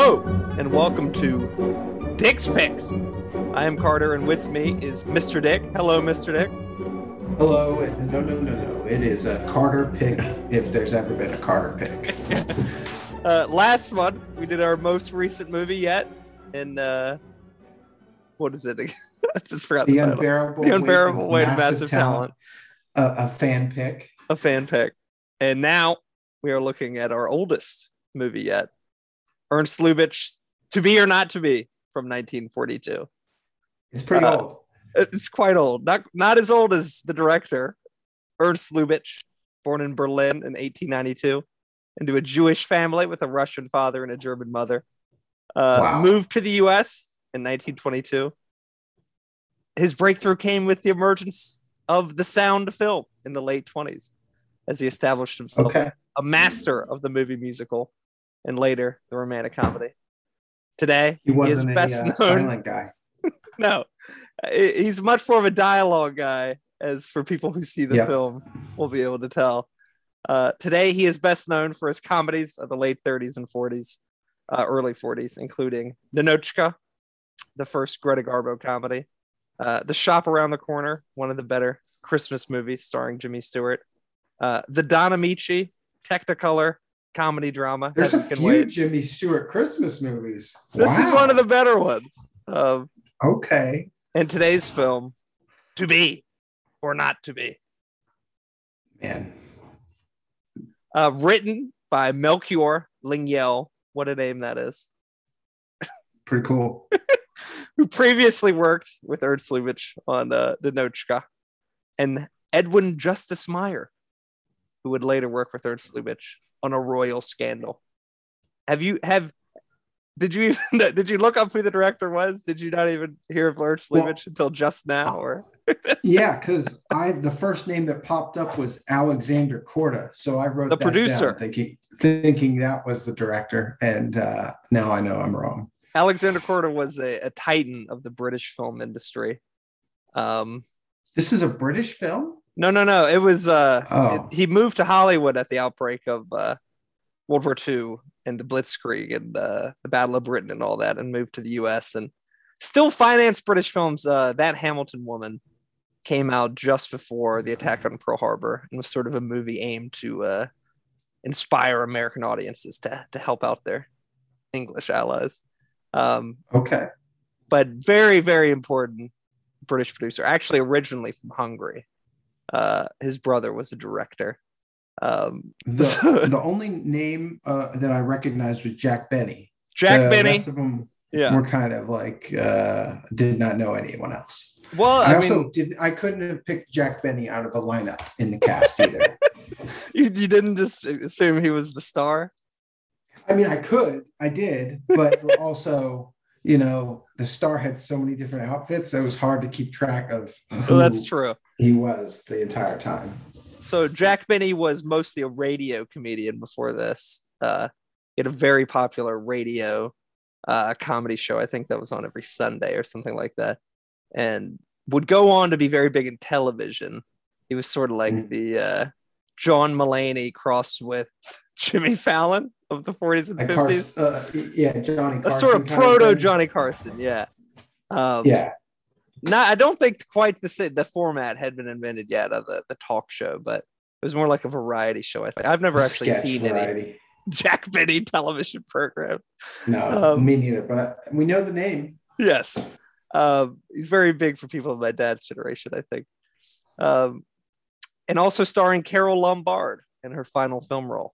Hello, and welcome to Dick's Picks. I am Carter, and with me is Mr. Dick. Hello, Mr. Dick. Hello. No, no, no, no. It is a Carter pick if there's ever been a Carter pick. Uh, last month, we did our most recent movie yet, and uh, what is it? I just forgot the, The title. unbearable, The unbearable weight of massive talent. A, a fan pick. a fan pick. And now we are looking at our oldest movie yet, Ernst Lubitsch, To Be or Not to Be from 1942. It's pretty Uh, old. It's quite old, not not as old as the director, Ernst Lubitsch, born in Berlin in 1892, into a Jewish family with a Russian father and a German mother. Uh, Wow. Moved to the U.S. in 1922. His breakthrough came with the emergence of the sound film in the late 20s, as he established himself Okay. a master of the movie musical and later the romantic comedy. Today, He is wasn't a best uh, known. silent guy. No, he's much more of a dialogue guy, as for people who see the Yep. film will be able to tell. Uh, today, he is best known for his comedies of the late 30s and 40s, uh, early 40s, including Ninotchka, the first Greta Garbo comedy, uh, The Shop Around the Corner, one of the better Christmas movies starring Jimmy Stewart, uh, The Don Ameche, Technicolor comedy drama. There's a few Wait. Jimmy Stewart Christmas movies. This is one of the better ones. Um, Okay. and today's film, To Be or Not to Be, Man. uh, written by Melchior Lengyel. What a name that is. Pretty cool. Who previously worked with Ernst Lubitsch on uh, Ninotchka, and Edwin Justus Mayer, who would later work with Ernst Lubitsch on A Royal Scandal. Have you have? Did you even did you look up who the director was? Did you not even hear of Ernst Well- Lubitsch until just now? Or Yeah, because I the first name that popped up was Alexander Korda. So I wrote The that down producer. thinking thinking that was the director. And uh, now I know I'm wrong. Alexander Korda was a, a titan of the British film industry. Um, This is a British film? No, no, no. It was uh, Oh. it- he moved to Hollywood at the outbreak of uh, World War II and the Blitzkrieg and uh, the Battle of Britain and all that, and moved to the U.S. and still financed British films. Uh, that Hamilton Woman came out just before the attack on Pearl Harbor and was sort of a movie aimed to uh, inspire American audiences to to help out their English allies. Um, Okay. but very very important british producer actually originally from hungary uh his brother was a director um The, the only name uh, that I recognized was Jack Benny. jack the benny rest of them yeah were kind of like uh, did not know anyone else. well I, i, also mean did. I couldn't have picked Jack Benny out of a lineup in the cast either. you, you didn't just assume he was the star I mean, I could, I did, but also, you know, the star had so many different outfits, so it was hard to keep track of who so that's true he was the entire time. so jack benny was mostly a radio comedian before this uh he had a very popular radio uh comedy show i think that was on every sunday or something like that and would go on to be very big in television he was sort of like Mm. the uh john mulaney crossed with jimmy fallon of the 40s and Like 50s Carson, uh, yeah, Johnny a Carson. sort of proto thing. johnny carson yeah um Yeah, not I don't think quite the the format had been invented yet of the, the talk show, but it was more like a variety show. I think I've never actually sketch seen any. Jack Benny television program. No, Um, me neither. But I, we know the name. Yes, um, he's very big for people of my dad's generation, I think, um, and also starring Carole Lombard in her final film role.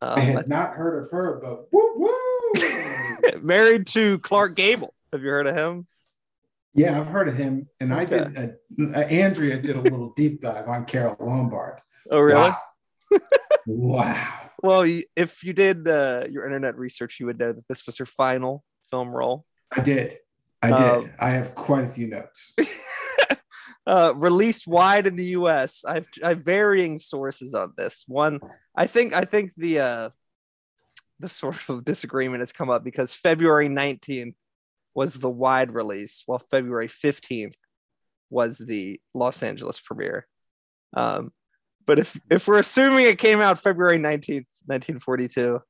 I Um, had not heard of her, but woo woo. married to Clark Gable. Have you heard of him? yeah, I've heard of him, and I Okay. did. A, uh, Andrea did a little deep dive on Carole Lombard. Oh, really? Wow. wow. Well, if you did uh, your internet research, you would know that this was her final film role. I did. I did. Um, I have quite a few notes. uh, released wide in the U.S. I've I have varying sources on this. One, I think I think the uh, the sort of disagreement has come up because February nineteenth was the wide release, while February fifteenth was the Los Angeles premiere. Um, but if if we're assuming it came out February nineteenth, nineteen forty two,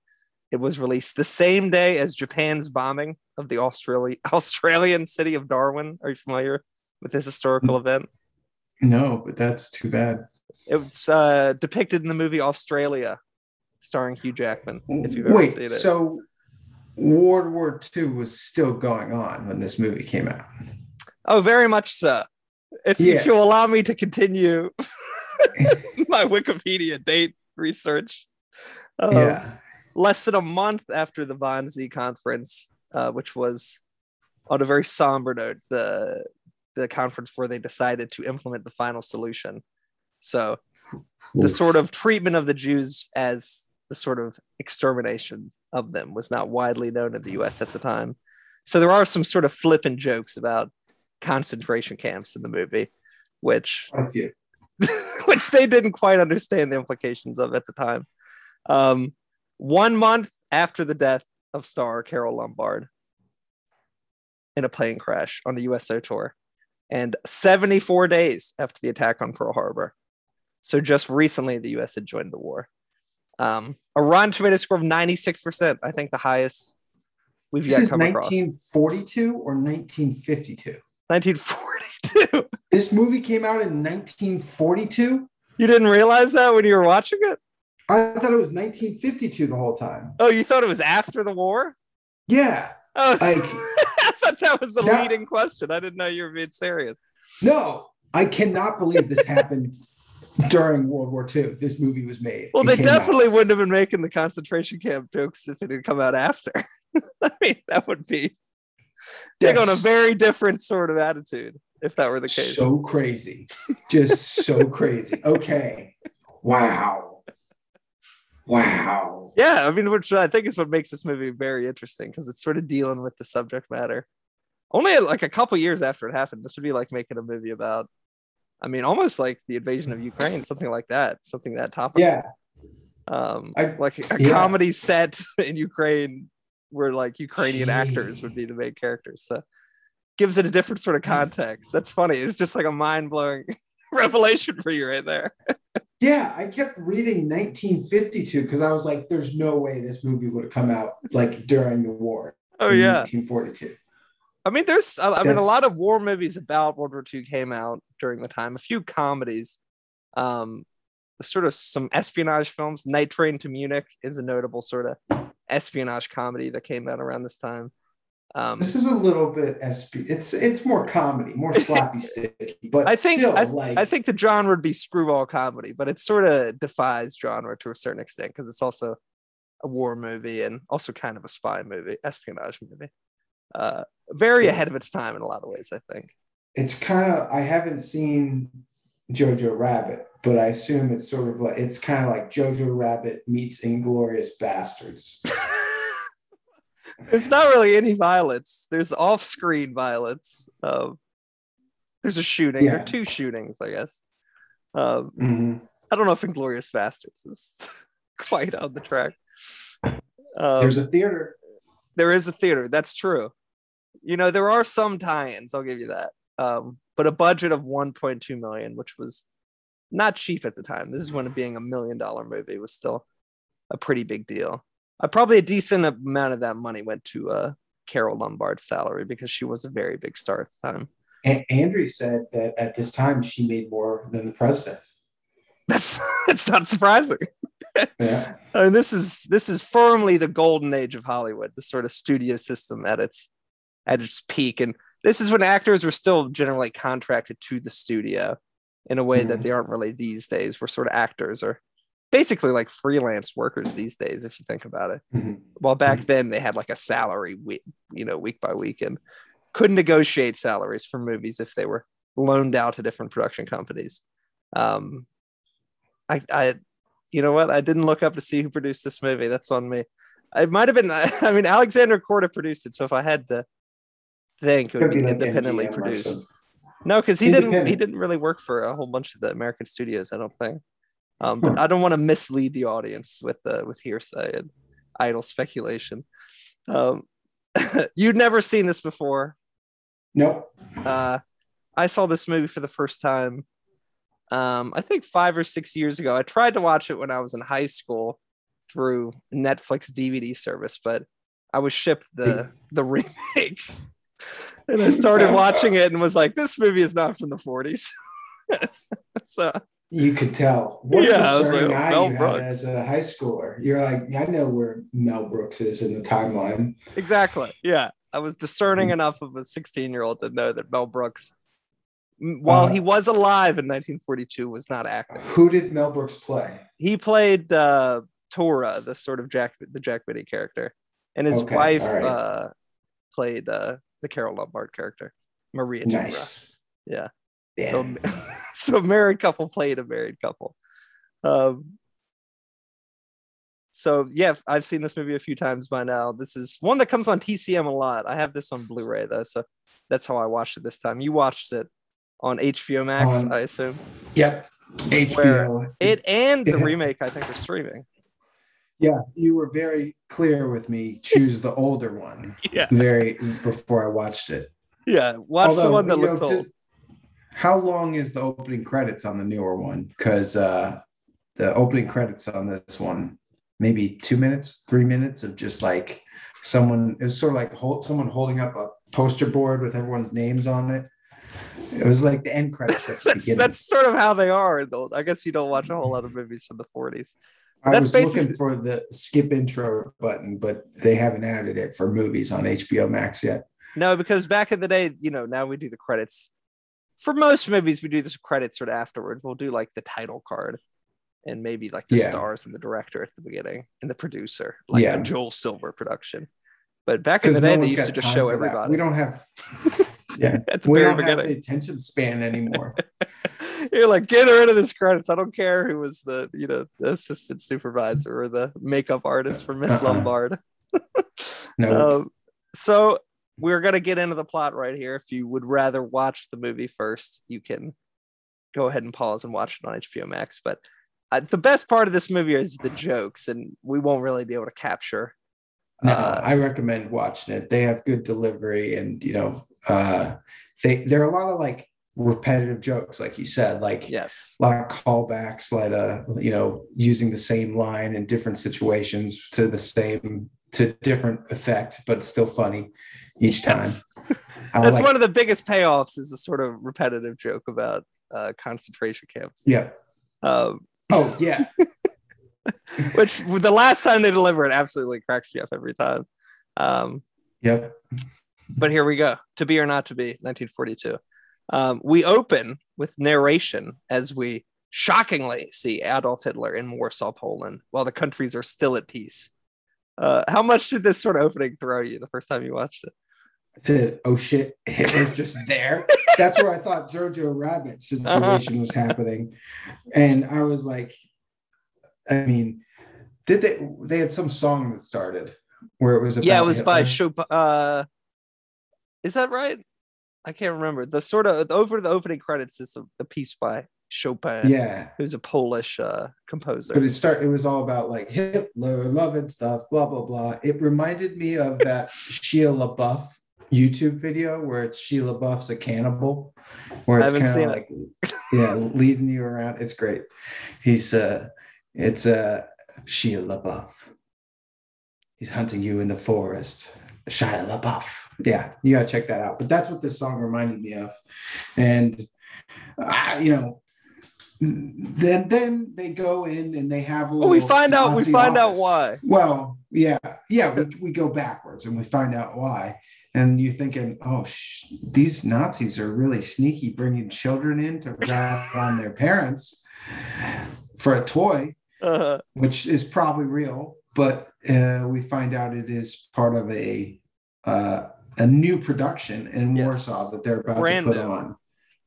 it was released the same day as Japan's bombing of the Australia, Australian city of Darwin. Are you familiar with this historical event? No, but that's too bad. It was uh, depicted in the movie Australia, starring Hugh Jackman. If you've ever Wait, seen it. so World War II was still going on when this movie came out. Oh, very much so. If, Yeah. you'll allow me to continue my Wikipedia date research. Um, yeah. Less than a month after the Wannsee conference, uh, which was on a very somber note, the the conference where they decided to implement the final solution. So the sort of treatment of the Jews as the sort of extermination of them was not widely known in the US at the time. So there are some sort of flippant jokes about concentration camps in the movie, which Quite a few. which they didn't quite understand the implications of at the time. Um, one month after the death of star Carole Lombard in a plane crash on the USO tour, and 74 days after the attack on Pearl Harbor. So just recently, the US had joined the war. Um, a Rotten Tomato score of 96%, I think the highest we've This yet come across. 1942 or 1952. 1942. This movie came out in 1942. You didn't realize that when you were watching it? I thought it was 1952 the whole time. Oh, you thought it was after the war? Yeah. Oh, Like- thought that was the That- leading question. I didn't know you were being serious. No, I cannot believe this happened during World War II. This movie was made. Well, It they came out. definitely wouldn't have been making the concentration camp jokes if it had come out after. I mean, that would be take on a very different sort of attitude if that were the case. so crazy. Just so crazy. Okay. Wow. Wow. Yeah, I mean, which I think is what makes this movie very interesting because it's sort of dealing with the subject matter. Only like a couple years after it happened, this would be like making a movie about. I mean, almost like the invasion of Ukraine, something like that, something that topical. Yeah. um I- like a yeah. comedy set in ukraine where like ukrainian actors would be the main characters so gives it a different sort of context that's funny it's just like a mind-blowing revelation for you right there Yeah. I kept reading 1952 because I was like, there's no way this movie would have come out like during the war. oh yeah 1942. i mean there's i I mean a lot of war movies about world war ii came out during the time a few comedies um sort of some espionage films night train to munich is a notable sort of espionage comedy that came out around this time um This is a little bit SP. It's it's more comedy, more slappy sticky, but I think still I, like I think the genre would be screwball comedy, but it sort of defies genre to a certain extent because it's also a war movie and also kind of a spy movie, espionage movie. Uh, very Yeah. ahead of its time in a lot of ways, I think. it's kind of I haven't seen Jojo Rabbit, but I assume it's sort of like it's kind of like Jojo Rabbit meets Inglourious Basterds. There's not really any violence. There's off-screen violence. Um, there's a shooting or two shootings, I guess. Um, Mhm. I don't know if Inglourious Basterds is quite on the track. Um, There's a theater. there is a theater. That's true. You know, there are some tie-ins. I'll give you that. Um, but a budget of 1.2 million, which was not cheap at the time. This is when being a million dollar movie was still a pretty big deal. Uh, probably a decent amount of that money went to uh, Carole Lombard's salary because she was a very big star at the time. A- Andrew said that at this time she made more than the president. That's that's not surprising. Yeah. I mean, this is this is firmly the golden age of Hollywood, the sort of studio system at its at its peak, and this is when actors were still generally contracted to the studio in a way that Mhm. they aren't really these days, where sort of actors are basically like freelance workers these days, if you think about it. Mhm. While back then they had like a salary week, you know, week by week, and couldn't negotiate salaries for movies if they were loaned out to different production companies. Um, I, I, you know what? I didn't look up to see who produced this movie. That's on me. It might have been. I mean, Alexander Korda produced it, so if I had to think, it would be be like independently MGM produced. No, because he didn't. He didn't really work for a whole bunch of the American studios. I don't think. Um, but I don't want to mislead the audience with uh, with hearsay and idle speculation. Um, you'd never seen this before. Nope. Uh, I saw this movie for the first time. Um, I think five or six years ago. I tried to watch it when I was in high school, through Netflix DVD service, but I was shipped the the remake, and I started watching it and was like, "This movie is not from the '40s." so You could tell. What Yeah, was discerning like, eye Mel you had Brooks. as a high schooler. You're like, I know where Mel Brooks is in the timeline. exactly, yeah, I was discerning enough of a 16 year old to know that Mel Brooks, while Uh, he was alive in 1942, was not acting. Who did Mel Brooks play? He played uh, Tura, the sort of Jack, the Jack Benny character, and his Okay, wife right. uh, played uh, the Carole Lombard character, Maria. Nice. Yeah. Yeah. So, so a married couple played a married couple. Um, so yeah, I've seen this movie a few times by now. This is one that comes on TCM a lot. I have this on Blu-ray though, so that's how I watched it this time. You watched it on HBO Max, On- I assume. yep. HBO. It and the remake, I think, are streaming. yeah, you were very clear with me. Choose the older one. Yeah. Very before I watched it. Yeah, watch the one that you know, looks old. just- How long is the opening credits on the newer one? Because uh, the opening credits on this one, maybe two minutes, three minutes of just like someone. It was sort of like hold, someone holding up a poster board with everyone's names on it. It was like the end credits the That's, that's sort of how they are. old- I guess you don't watch a whole lot of movies from the 40s. I that's was basically- looking for the skip intro button, but they haven't added it for movies on HBO Max yet. No, because back in the day, you know, now we do the credits. For most movies, we do this credits sort of afterwards. We'll do like the title card and maybe like the Yeah. stars and the director at the beginning and the producer, like Yeah. a Joel Silver production. But back in the day, no they used to just show that. everybody. We don't have. Yeah, we don't have the attention span anymore. You're like, get rid of this credits. I don't care who was the, you know, the assistant supervisor or the makeup artist for Miss Uh-uh. Lombard. No, Um, so we're gonna get into the plot right here. If you would rather watch the movie first, you can go ahead and pause and watch it on HBO Max. But uh, the best part of this movie is the jokes, and we won't really be able to capture. no, uh, I recommend watching it. They have good delivery, and you know, uh, they there are a lot of like repetitive jokes, like you said, like Yes, a lot of callbacks, like uh, you know, using the same line in different situations to the same to different effect, but still funny each time. Yes. That's like- one of the biggest payoffs. Is the sort of repetitive joke about uh, concentration camps. yeah. Um, Oh yeah. which the last time they deliver it absolutely cracks me up every time. Um, Yep. but here we go to be or not to be 1942 um, we open with narration as we shockingly see adolf hitler in warsaw poland while the countries are still at peace uh, how much did this sort of opening throw you the first time you watched it Said, "Oh shit, Hitler's just there." That's where I thought Jojo Rabbit Uh-huh. situation was happening, and I was like, I mean, did they? They had some song that started where it was. About yeah it was by Chopin. Uh, is that right i can't remember the sort of over the opening credits is a, a piece by chopin Yeah, who's a polish uh, composer but it start. It was all about like Hitler love and stuff, blah blah blah. It reminded me of that Shia LaBeouf YouTube video where it's Shia LaBeouf's a cannibal, where it's kind of like yeah, leading you around. It's great. He's uh it's uh Shia LaBeouf. He's hunting you in the forest. Shia LaBeouf. Yeah, you gotta check that out. But that's what this song reminded me of. And I, you know, then then they go in and they have a well, we find out we Nazi find out why Well, yeah, yeah, we, we go backwards and we find out why. And you're thinking, oh, sh- these Nazis are really sneaky, bringing children in to rat on their parents for a toy, uh, which is probably real. But uh, we find out it is part of a uh, a new production in Yes. Warsaw that they're about Brand to put new. on. called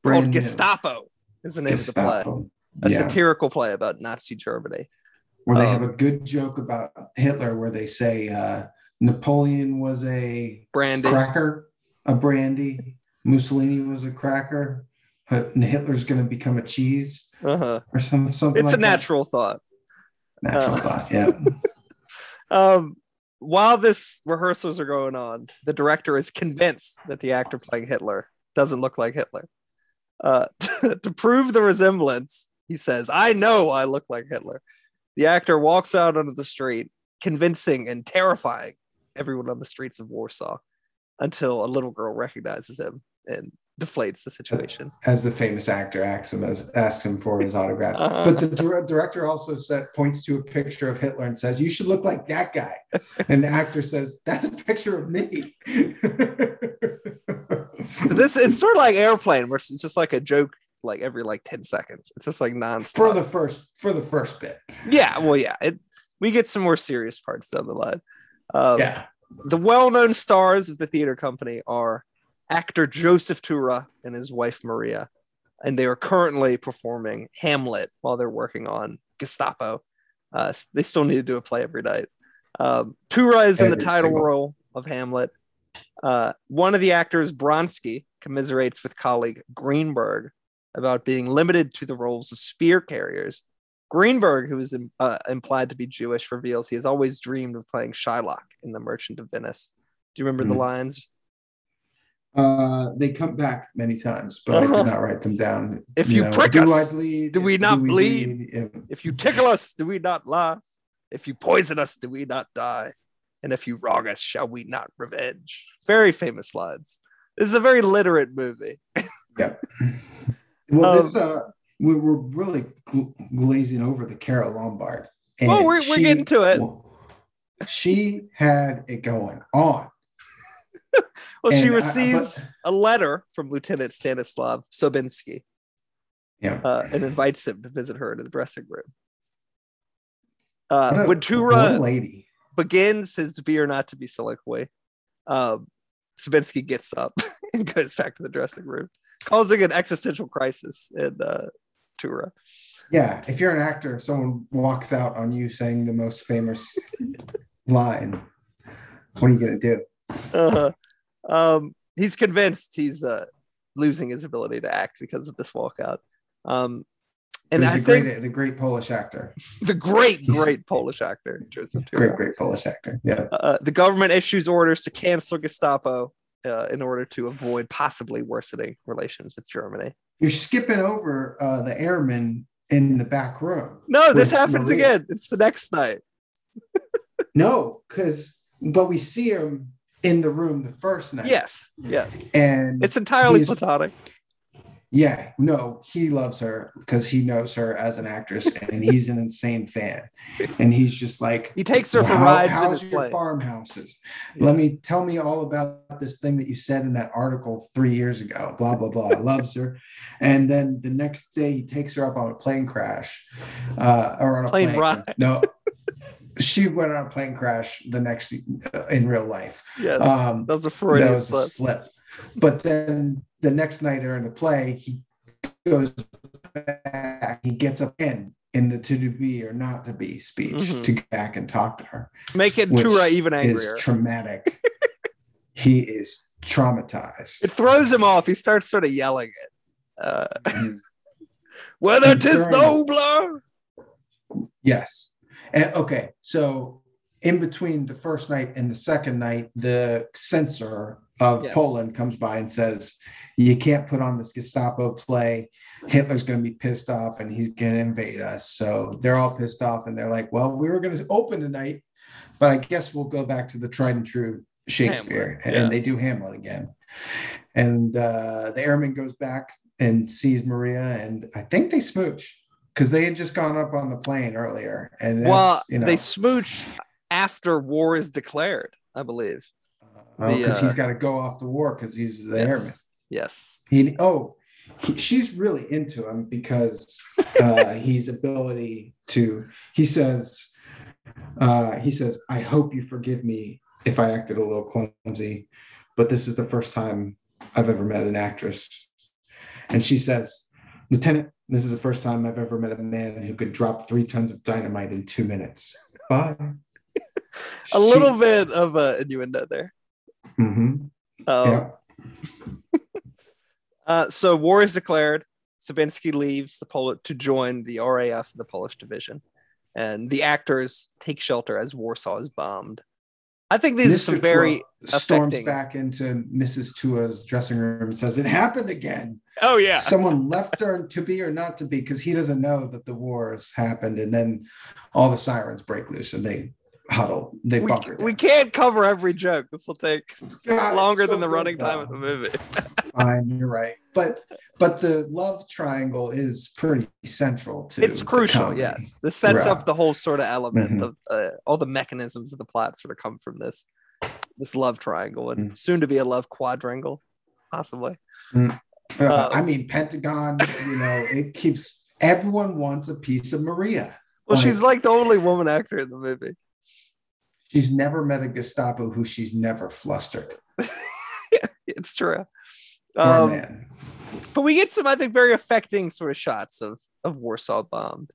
Brand new. Gestapo is the name of the play. A Yeah. satirical play about Nazi Germany. where they Um, have a good joke about Hitler, where they say uh, Napoleon was a Brandy. cracker, a brandy. Mussolini was a cracker. But Hitler's going to become a cheese Uh-huh. or some, something. It's a like that. natural thought. natural uh, thought. Yeah. Um, while this rehearsals are going on, the director is convinced that the actor playing Hitler doesn't look like Hitler. Uh, to prove the resemblance, he says, "I know I look like Hitler." The actor walks out onto the street, convincing and terrifying everyone on the streets of Warsaw until a little girl recognizes him and deflates the situation. As the famous actor asks him, as, asks him for his autograph. Uh-huh. But the dir- director also said, points to a picture of Hitler and says, You should look like that guy. And the actor says, That's a picture of me. This it's sort of like airplane, where it's just like a joke, like every like ten seconds. It's just like nonstop. for the first for the first bit. yeah, well, yeah. It, we get some more serious parts down the line. Um, yeah. The well-known stars of the theater company are actor Joseph Tura and his wife Maria, and they are currently performing Hamlet while they're working on Gestapo. Uh, they still need to do a play every night. Um, Tura is in the title single- role of Hamlet. Uh, one of the actors, Bronsky, commiserates with colleague Greenberg about being limited to the roles of spear carriers. Greenberg, who is uh, implied to be Jewish, reveals he has always dreamed of playing Shylock in The Merchant of Venice. Do you remember the Hmm. lines? Uh, they come back many times, but I Uh-huh. did not write them down. If you prick do us, I bleed? do we not bleed? Yeah. If you tickle us, do we not laugh? If you poison us, do we not die? And if you wrong us, shall we not revenge? Very famous lines. This is a very literate movie. Yeah. Well, Um, this uh, we were really glazing over the Carole Lombard. And Well, we're- we're getting to it. well, she had it going on. Well, she And I- receives a letter from Lieutenant Stanislav Sobinsky Yeah. uh, and invites him to visit her in the dressing room. Uh, when Tura lady. begins his to be or not to be soliloquy, um, Sabinsky gets up and goes back to the dressing room, causing an existential crisis in uh, Tura. Yeah, if you're an actor, someone walks out on you saying the most famous line. What are you gonna do? Uh, um, he's convinced he's uh, losing his ability to act because of this walkout. Um, and I the think great, the great Polish actor, the great, great Polish actor Joseph Tura. great, great Polish actor. Yeah, Uh, the government issues orders to cancel Gestapo uh, in order to avoid possibly worsening relations with Germany. You're skipping over uh, the airman in the back room. No, this happens Maria. again. It's the next night. No, because but we see him in the room the first night. Yes, yes. and It's entirely platonic. Yeah, no, he loves her because he knows her as an actress, and he's an insane fan, and he's just like He takes her for "How- rides in how's his your farmhouses? Yeah. Let me tell me all about this thing that you said in that article three years ago. Blah blah blah. Loves her, and then the next day he takes her up on a plane crash, uh, or on a Plane plane. ride. No, she went on a plane crash the next uh, in real life. Yes, Um, that was a Freudian that was slip. a slip. But then the next night during the play, he goes back. He gets up in in the to be or not to be speech Mhm. to go back and talk to her Making Tura even angrier. is traumatic. he is traumatized. it throws him off. He starts sort of yelling it. Uh. Whether 'tis nobler. yes. And okay, so in between the first night and the second night, the censor of Yes. Poland comes by and says, You can't put on this Gestapo play. Hitler's going to be pissed off and he's going to invade us. So they're all pissed off and they're like, Well, we were going to open tonight, but I guess we'll go back to the tried and true Shakespeare. Hamlet, And they do Hamlet again. And uh, the airman goes back and sees Maria, and I think they smooch because they had just gone up on the plane earlier. And Well, you know, they smooch after war is declared, I believe. Because the, uh, he's got to go off the war because he's the airman. yes. Yes. He oh, he, she's really into him because uh, his ability to. He says, uh, he says, "I hope you forgive me if I acted a little clumsy, but this is the first time I've ever met an actress." And she says, "Lieutenant, this is the first time I've ever met a man who could drop three tons of dynamite in two minutes." Bye. A little bit of uh, innuendo there. Hmm Um, yeah. uh, so war is declared. Sabinski leaves the Pol- to join the RAF, the Polish division, and the actors take shelter as Warsaw is bombed. I think these are some very Tura storms affecting- back into Mrs. Tura's dressing room and says, "It happened again. Oh yeah. Someone left her to be or not to be because he doesn't know that the war has happened." And then all the sirens break loose and they huddle. They We, bunker. we can't cover every joke. This will take God, longer so than the running time of the movie. Fine, you're right. But but the love triangle is pretty central to It's crucial, comedy. yes. This sets up the whole sort of element Mhm. of uh, all the mechanisms of the plot sort of come from this this love triangle and Mm. soon to be a love quadrangle, possibly. Uh, Uh, I mean, Pentagon. You know, it keeps everyone wants a piece of Maria. Well, Like- she's like the only woman actor in the movie. She's never met a Gestapo who she's never flustered. It's true. Um, man. but we get some, I think, very affecting sort of shots of of Warsaw bombed,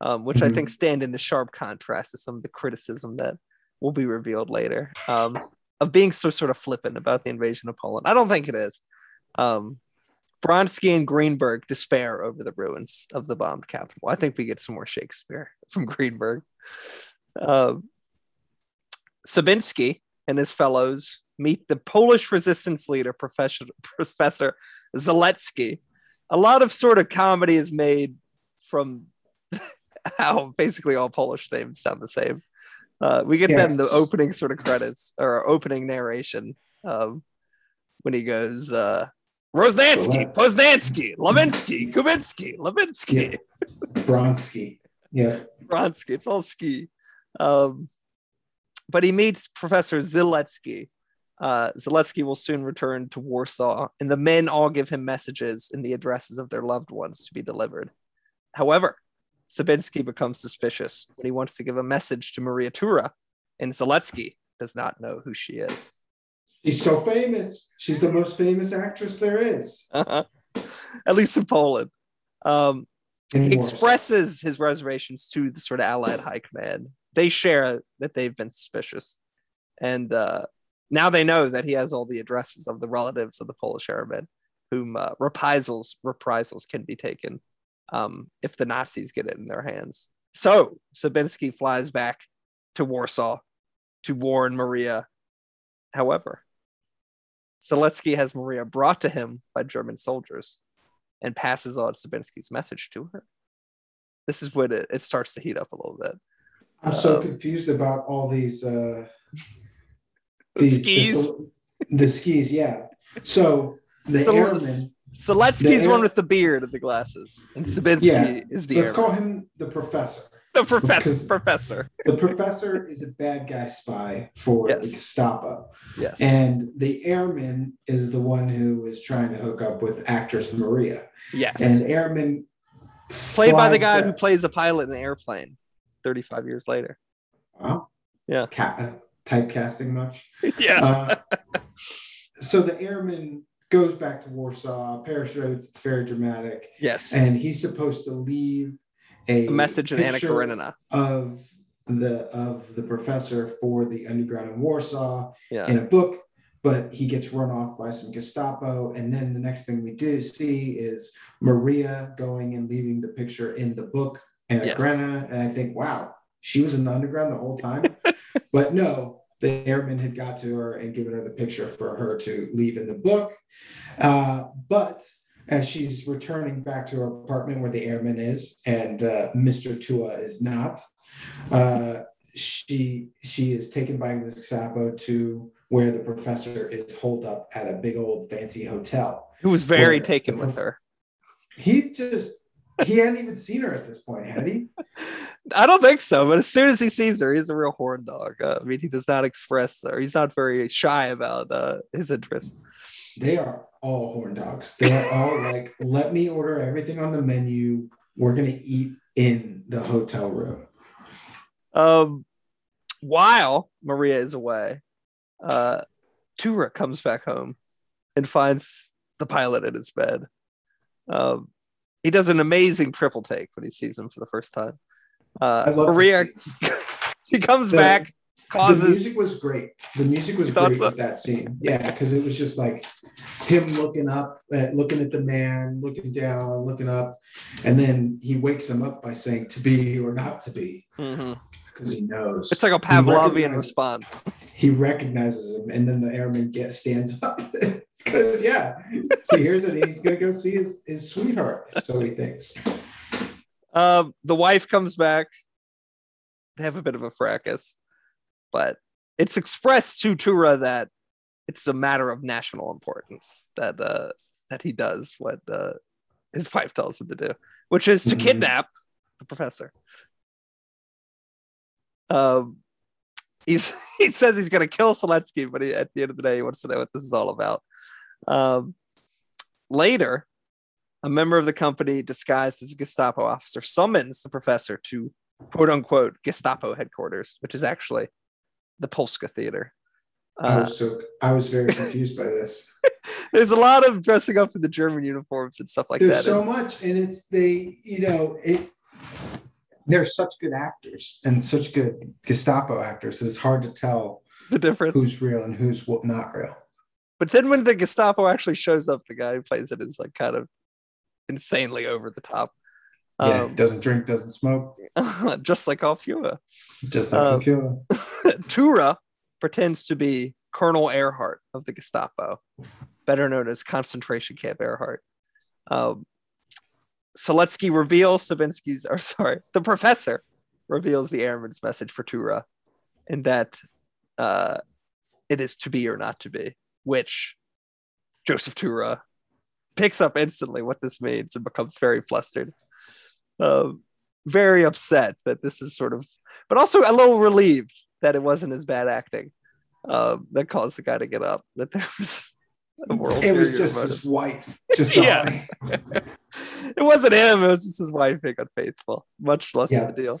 um, which I Mhm. think stand into sharp contrast to some of the criticism that will be revealed later um, of being so sort of flippant about the invasion of Poland. I don't think it is. Um, Bronsky and Greenberg despair over the ruins of the bombed capital. I think we get some more Shakespeare from Greenberg. Um, Sabinski and his fellows meet the Polish resistance leader, Professor, Professor Siletsky. A lot of sort of comedy is made from how basically all Polish names sound the same. Uh, we get that in the opening sort of credits or opening narration um, when he goes, uh, Roznansky, Zalet- Poznansky, Levinsky, Kubinski, Levinsky. Bronsky. Yeah. Bronsky. It's all ski. Um, but he meets Professor Siletsky. Uh, Siletsky will soon return to Warsaw, and the men all give him messages and the addresses of their loved ones to be delivered. However, Sabinsky becomes suspicious when he wants to give a message to Maria Tura, and Siletsky does not know who she is. She's so famous. She's the most famous actress there is. At least in Poland. Um, he expresses his reservations to the sort of Allied high command. They share that they've been suspicious, and uh, now they know that he has all the addresses of the relatives of the Polish airmen, whom uh, reprisals reprisals can be taken um, if the Nazis get it in their hands. So Sabinski flies back to Warsaw to warn Maria. However, Siletsky has Maria brought to him by German soldiers and passes on Sabinski's message to her. This is when it, it starts to heat up a little bit. I'm so confused about all these uh these skis. The, the skis, yeah. So the So- airman, Siletsky's The one with the beard and the glasses, and Sabinsky Yeah, is the let's airman. call him the professor. the professor. Professor. The professor is a bad guy spy for Yes. the Gestapo. Yes. And the airman is the one who is trying to hook up with actress Maria. yes. And airman Played by the guy who plays a pilot in the airplane 35 years later. Wow. Yeah. Ca- typecasting much. yeah. Uh, so the airman goes back to Warsaw, parachutes, it's very dramatic, yes. and he's supposed to leave a, a message in Anna Karenina. of the of the professor for the underground in Warsaw Yeah. in a book, but he gets run off by some Gestapo. And then the next thing we do see is Maria going and leaving the picture in the book and Yes. Grena. And I think, wow, she was in the underground the whole time. but no, the airman had got to her and given her the picture for her to leave in the book. Uh, but as she's returning back to her apartment where the airman is and uh, Mr. Tura is not, uh, she she is taken by the Gestapo to where the professor is holed up at a big old fancy hotel. Who was very taken with her. He just he hadn't even seen her at this point, had he? I don't think so, but as soon as he sees her, he's a real horn dog. Uh, I mean, he does not express, or he's not very shy about uh, his interest. They are all horn dogs. They are all like, let me order everything on the menu. We're gonna eat in the hotel room. Um, while Maria is away, uh, Tura comes back home and finds the pilot in his bed. Um, he does an amazing triple take when he sees him for the first time. Uh, Maria, she comes The- back, The music was great. The music was great so? with that scene. Yeah, because it was just like him looking up, at, looking at the man, looking down, looking up, and then he wakes him up by saying "to be or not to be." Because he knows. It's like a He Pavlovian recognizes- response. he recognizes him, and then the airman gets stands up because yeah, he hears it. He's gonna go see his, his sweetheart, so he thinks. Um, the wife comes back. They have a bit of a fracas, but it's expressed to Tura that it's a matter of national importance that uh, that he does what uh, his wife tells him to do, which is to Mhm. kidnap the professor. Um, he's he says he's going to kill Siletsky, but he, at the end of the day, he wants to know what this is all about. Um, later, a member of the company disguised as a Gestapo officer summons the professor to quote unquote Gestapo headquarters, which is actually the Polska Theater. I Uh, was so I was very confused by this. there's a lot of dressing up in the German uniforms and stuff like There's that. There's so and much, and it's they, you know, it. They're such good actors and such good Gestapo actors that it's hard to tell the difference. who's real and who's what not real. But then when the Gestapo actually shows up, the guy who plays it is like kind of insanely over the top. Yeah, Um, doesn't drink, doesn't smoke, just like all Fua. just like Um, Akira. Tura pretends to be Colonel Ehrhardt of the Gestapo, better known as Concentration Camp Ehrhardt. Um, Siletsky reveals Sabinsky's, or sorry, the professor reveals the airman's message for Tura, in that uh, it is to be or not to be, which Joseph Tura picks up instantly what this means and becomes very flustered. Um, very upset that this is sort of, but also a little relieved that it wasn't as bad acting um, that caused the guy to get up. That there was a world. It was just motive. his wife. Just Yeah. it wasn't him. It was just his wife being unfaithful. Much less Yeah. of a deal.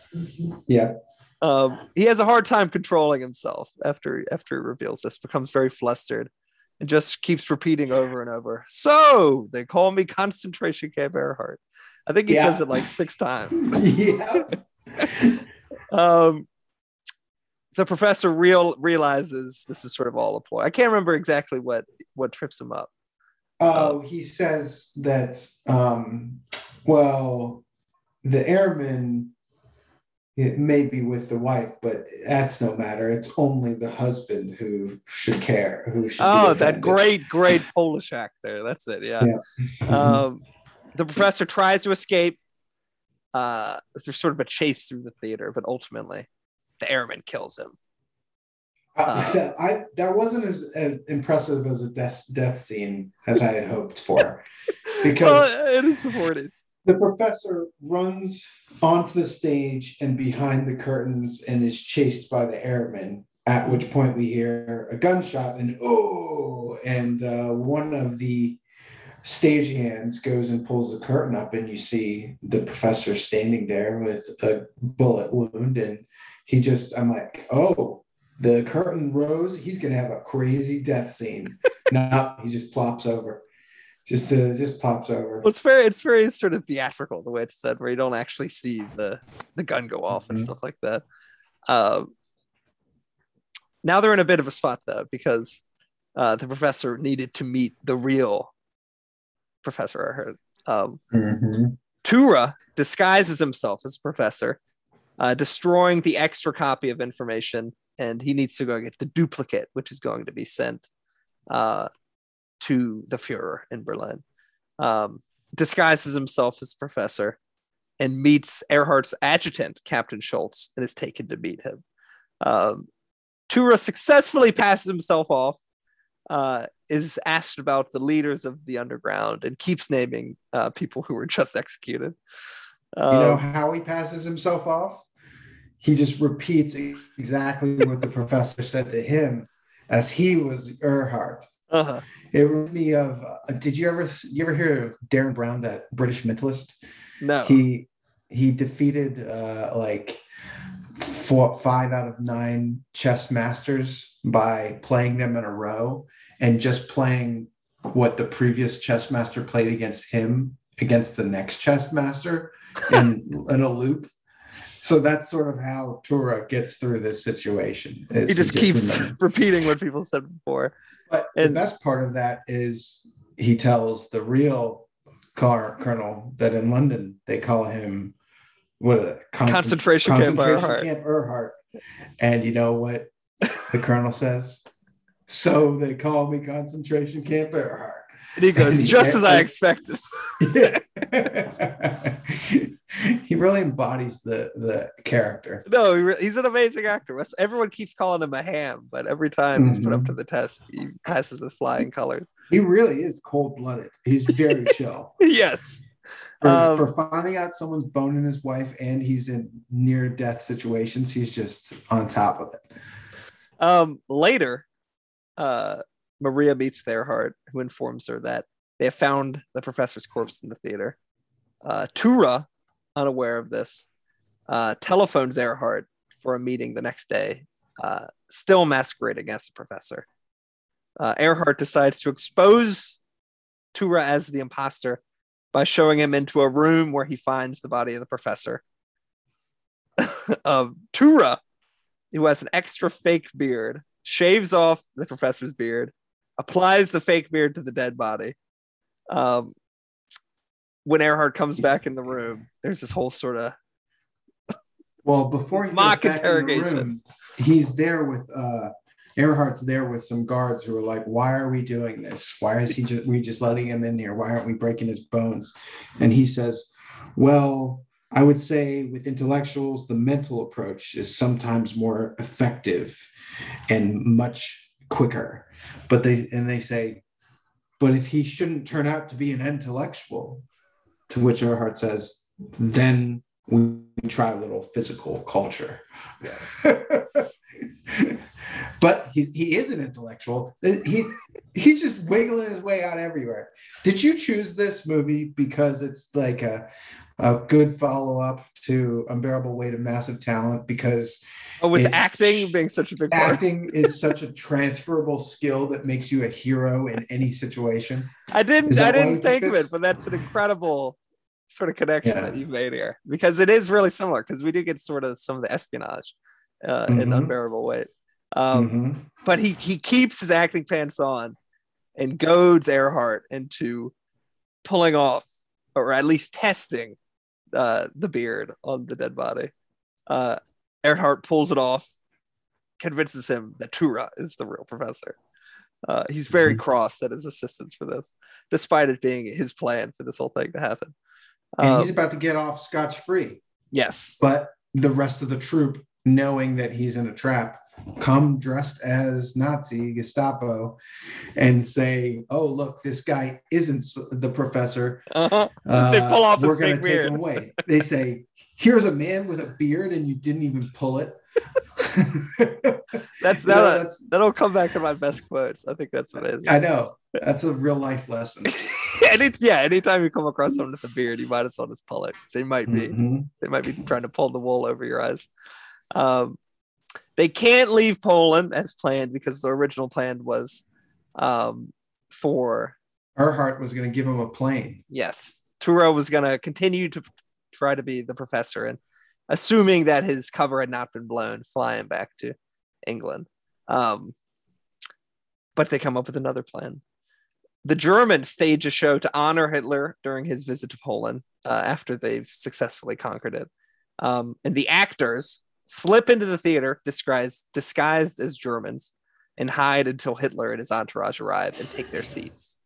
Yeah. Um, he has a hard time controlling himself after after he reveals this. Becomes very flustered and just keeps repeating over and over. So they call me concentration camp Ehrhardt. I think he Yeah. says it like six times. yeah. um, the professor real realizes this is sort of all a ploy. I can't remember exactly what what trips him up. Oh, he says that, um, well, the airman it may be with the wife, but that's no matter. It's only the husband who should care, who should. Oh, that great, great Polish actor. That's it. Yeah. Yeah. Um, the professor tries to escape. Uh, there's sort of a chase through the theater, but ultimately, the airman kills him. I, I that wasn't as, as impressive as a death death scene as I had hoped for, because Well, it is the 40s. The professor runs onto the stage and behind the curtains and is chased by the airmen. At which point we hear a gunshot and oh, and uh, one of the stagehands goes and pulls the curtain up, and you see the professor standing there with a bullet wound, and he just, I'm like, oh, the curtain rose. He's gonna have a crazy death scene. no, he just plops over, just uh, just pops over. Well, it's very, it's very sort of theatrical the way it's said, where you don't actually see the the gun go off and Mhm. stuff like that. Um, now they're in a bit of a spot though, because uh, the professor needed to meet the real professor. I heard. Um, Mhm. Tura disguises himself as a professor, uh, destroying the extra copy of information, and he needs to go get the duplicate, which is going to be sent uh, to the Fuhrer in Berlin. Um, disguises himself as a professor and meets Ehrhardt's adjutant, Captain Schultz, and is taken to meet him. Um, Tura successfully passes himself off, uh, is asked about the leaders of the underground, and keeps naming uh, people who were just executed. You know Um, how he passes himself off? He just repeats exactly what the professor said to him as he was Earhart. Uh-huh. It reminded me of uh, did you ever you ever hear of Derren Brown, that British mentalist? No. He he defeated uh like four five out of nine chess masters by playing them in a row and just playing what the previous chess master played against him against the next chess master in, in a loop. So that's sort of how Tura gets through this situation. is he just keeps repeating what people said before. But and- the best part of that is he tells the real car colonel that in London they call him what are? Concent- Concentration camp concentration Ehrhardt. camp Ehrhardt. And you know what the colonel says? So they call me concentration camp Ehrhardt. And he goes, And- just as I expected. he really embodies the the character. No, he re- he's an amazing actor. Everyone keeps calling him a ham, but every time he's put up Mhm. to the test, he passes with flying colors. He really is cold blooded. He's very chill. yes. For, Um, for finding out someone's boning his wife and he's in near death situations, he's just on top of it. Um, later, uh, Maria meets Ehrhardt, who informs her that they have found the professor's corpse in the theater. Uh, Tura, unaware of this, uh, telephones Ehrhardt for a meeting the next day, uh, still masquerading as the professor. Uh, Ehrhardt decides to expose Tura as the imposter by showing him into a room where he finds the body of the professor. um, Tura, who has an extra fake beard, shaves off the professor's beard, applies the fake beard to the dead body. Um, when Ehrhardt comes back in the room, there's this whole sort of Well, before he Mock goes back in the interrogation. room, he's there with uh Ehrhardt's there with some guards who are like, "Why are we doing this? Why is he just we just letting him in here? Why aren't we breaking his bones?" And he says, "Well, I would say with intellectuals, the mental approach is sometimes more effective and much quicker." But they and they say, "But if he shouldn't turn out to be an intellectual," to which Ehrhardt says, "Then we try a little physical culture." yes. but he, he is an intellectual. He he's just wiggling his way out everywhere. Did you choose this movie because it's like a a good follow up to Unbearable Weight of Massive Talent? Because Oh, with It- acting being such a big part. acting is such a transferable skill that makes you a hero in any situation. I didn't I didn't think of it, but that's an incredible sort of connection Yeah. that you've made here because it is really similar because we do get sort of some of the espionage uh, in Mhm. unbearable weight. Um, Mhm. but he he keeps his acting pants on and goads Ehrhardt into pulling off or at least testing uh, the beard on the dead body. Uh, Ehrhardt pulls it off, convinces him that Tura is the real professor. Uh, he's very Mhm. cross at his assistance for this, despite it being his plan for this whole thing to happen. And Um, he's about to get off scotch free. yes, But the rest of the troop, knowing that he's in a trap, come dressed as Nazi Gestapo and say, "Oh, look, this guy isn't the professor. uh-huh. Uh, They pull off his we're going to take beard." him away." They say, "Here's a man with a beard, and you didn't even pull it." that's You know, that. that's- That'll come back in my best quotes. I think that's amazing. I know that's a real life lesson. Any, yeah, anytime you come across someone with a beard, you might as well just pull it. They might be Mhm. they might be trying to pull the wool over your eyes. Um, they can't leave Poland as planned because the original plan was um, for Ehrhardt was going to give him a plane. yes, Tura was going to continue to try to be the professor and assuming that his cover had not been blown, flying back to England. Um, but they come up with another plan. The Germans stage a show to honor Hitler during his visit to Poland uh, after they've successfully conquered it. Um, and the actors slip into the theater disguised, disguised as Germans and hide until Hitler and his entourage arrive and take their seats.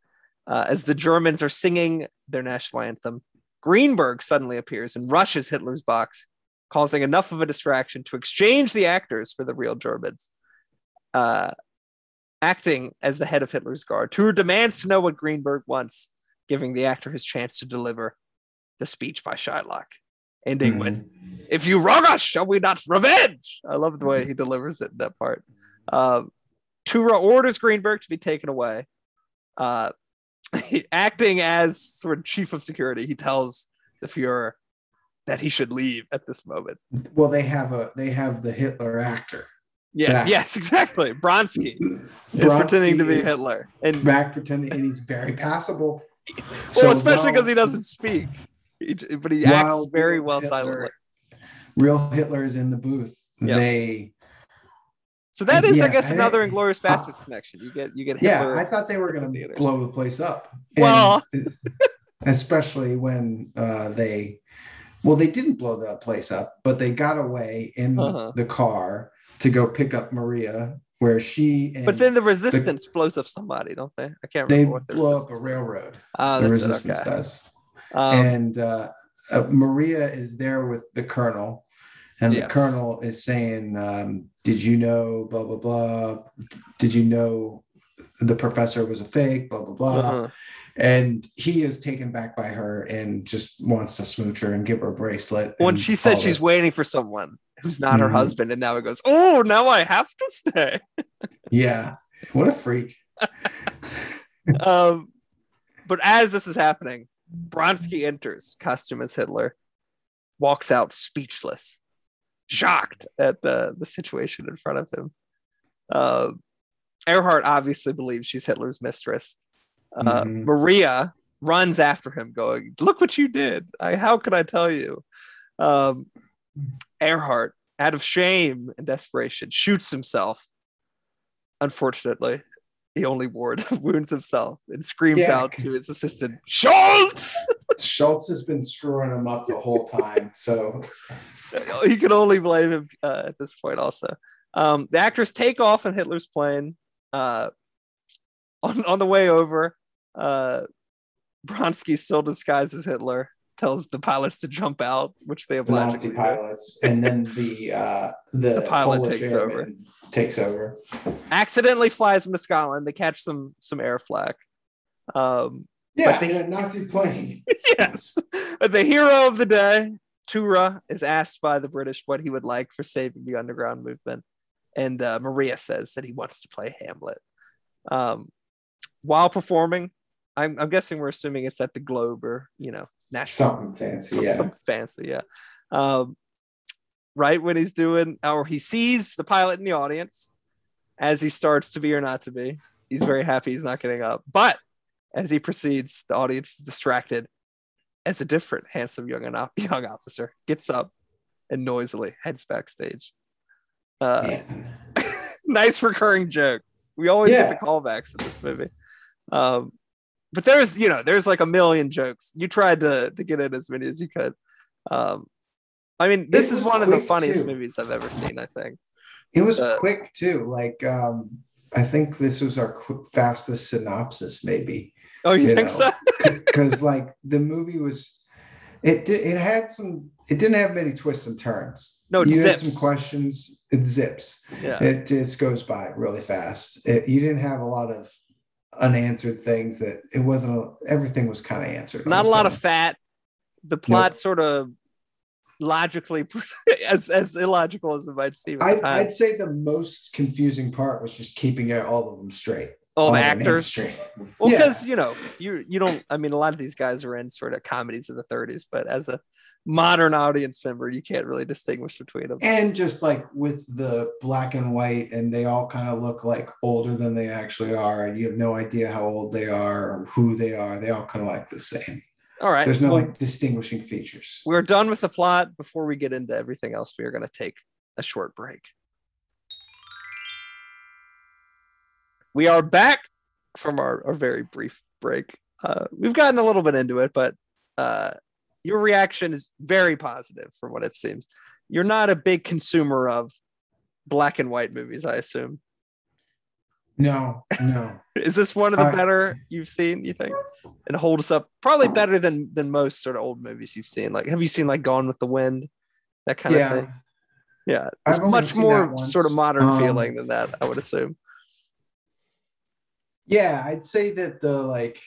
Uh, as the Germans are singing their national anthem, Greenberg suddenly appears and rushes Hitler's box, causing enough of a distraction to exchange the actors for the real Germans. Uh, acting as the head of Hitler's guard, Tura demands to know what Greenberg wants, giving the actor his chance to deliver the speech by Shylock, ending with, If you wrong us, shall we not revenge? I love the way he delivers it in that part. Um, Tura orders Greenberg to be taken away. Uh, acting as sort of chief of security, he tells the Fuhrer that he should leave at this moment. Well, they have a they have the Hitler actor. Yeah, Back. yes, exactly. Bronsky is Bronsky pretending to be Hitler, and Back pretending, and he's very passable. well, especially because he doesn't speak, He- but he acts very well Hitler- silently. Real Hitler is in the booth. Yeah. They So that is, I guess, I- another Inglourious Basterds connection. You get, you get yeah, I thought they were going to theater. blow the place up. Well- And es- especially when uh, they well, they didn't blow the place up, but they got away in Uh-huh. the car to go pick up Maria, where she and But then the resistance blows up somebody, don't they? I can't they remember what the blow up a railroad. Ah, the resistance okay. does. Um, and uh, uh, Maria is there with the colonel, and Yes. the colonel is saying, um, "Did you know? Blah blah blah. Did you know the professor was a fake? Blah blah blah." uh-huh. And he is taken back by her and just wants to smooch her and give her a bracelet. When she said she's this. waiting for someone who's not her Mhm. husband, and now it goes, oh, now I have to stay. yeah, what a freak. um, but as this is happening, Bronsky enters, costume as Hitler, walks out speechless, shocked at the, the situation in front of him. Uh, Ehrhardt obviously believes she's Hitler's mistress. Uh, Mhm. Maria runs after him, going, "Look what you did! I, how could I tell you?" Um, Ehrhardt, out of shame and desperation, shoots himself. Unfortunately, he only ward wounds himself and screams Yeah. out to his assistant, "Schultz!" Schultz has been screwing him up the whole time. So you can only blame him uh, at this point. Also, um, the actors take off in Hitler's plane. Uh, on on the way over, uh, Bronsky still disguises Hitler tells the pilots to jump out, which they the obligingly Nazi do. pilots, and then the uh, the, The pilot Polish takes airman Takes over. Accidentally flies them to Scotland. They catch some some air flak. Um, Yeah, But they- in a Nazi plane. yes, but the hero of the day, Tura, is asked by the British what he would like for saving the underground movement, and uh, Maria says that he wants to play Hamlet. Um, while performing, I'm, I'm guessing we're assuming it's at the Globe or you know national Something fancy. Yeah. some fancy, yeah. Um, right when he's doing, or he sees the pilot in the audience as he starts to be or not to be. He's very happy he's not getting up. But as he proceeds, the audience is distracted as a different handsome young, young officer gets up and noisily heads backstage. Uh, Yeah. nice recurring joke. We always Yeah. get the callbacks in this movie. Um, but there's, you know, there's like a million jokes. You tried to to get in as many as you could. Um, I mean, this is one of the funniest too. movies I've ever seen. I think. It was Uh, quick too. Like um, I think this was our qu- fastest synopsis, maybe, Oh, you, You think know. so? because like the movie was. It did. It had some. It didn't have many twists and turns. No, it you had some questions. It zips. Yeah. It just goes by really fast. It, you didn't have a lot of unanswered things. That it wasn't. A, everything was kind of answered. Not a lot of fat. The plot sort of logically as as illogical as it might seem I, i'd say the most confusing part was just keeping all of them straight. All all the actors. Well, Yeah. because you know, you you don't. I mean, a lot of these guys are in sort of comedies of the 30s, but as a modern audience member, you can't really distinguish between them. and just like with the black and white and they all kind of look like older than they actually are and you have no idea how old they are or who they are they all kind of like the same All right, there's no well, like distinguishing features we're done with the plot. Before we get into everything else, we are going to take a short break. We are back from our, our very brief break. Uh, we've gotten a little bit into it, but uh, your reaction is very positive from what it seems. You're not a big consumer of black and white movies, I assume. no no Is this one of the I- better you've seen? You think and holds up probably better than than most sort of old movies you've seen. Like, have you seen like Gone with the Wind, that kind of thing? Yeah, it's much more sort of modern Um, feeling than that. I would assume. Yeah i'd say that the like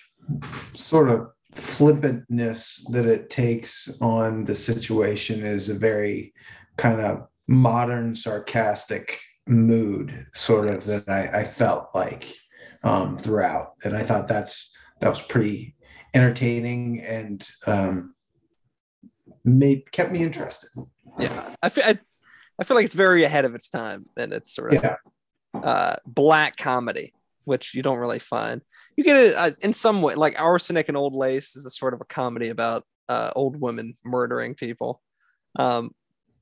sort of flippantness that it takes on the situation is a very kind of modern sarcastic mood sort of Yes. that I, I felt like um, throughout. And i thought that's that was pretty entertaining and um, made kept me interested. Yeah, I feel I, I feel like it's very ahead of its time, and it's sort of yeah. uh, black comedy, which you don't really find. You get it uh, in some way, like Arsenic and Old Lace is a sort of a comedy about uh, old women murdering people. Um,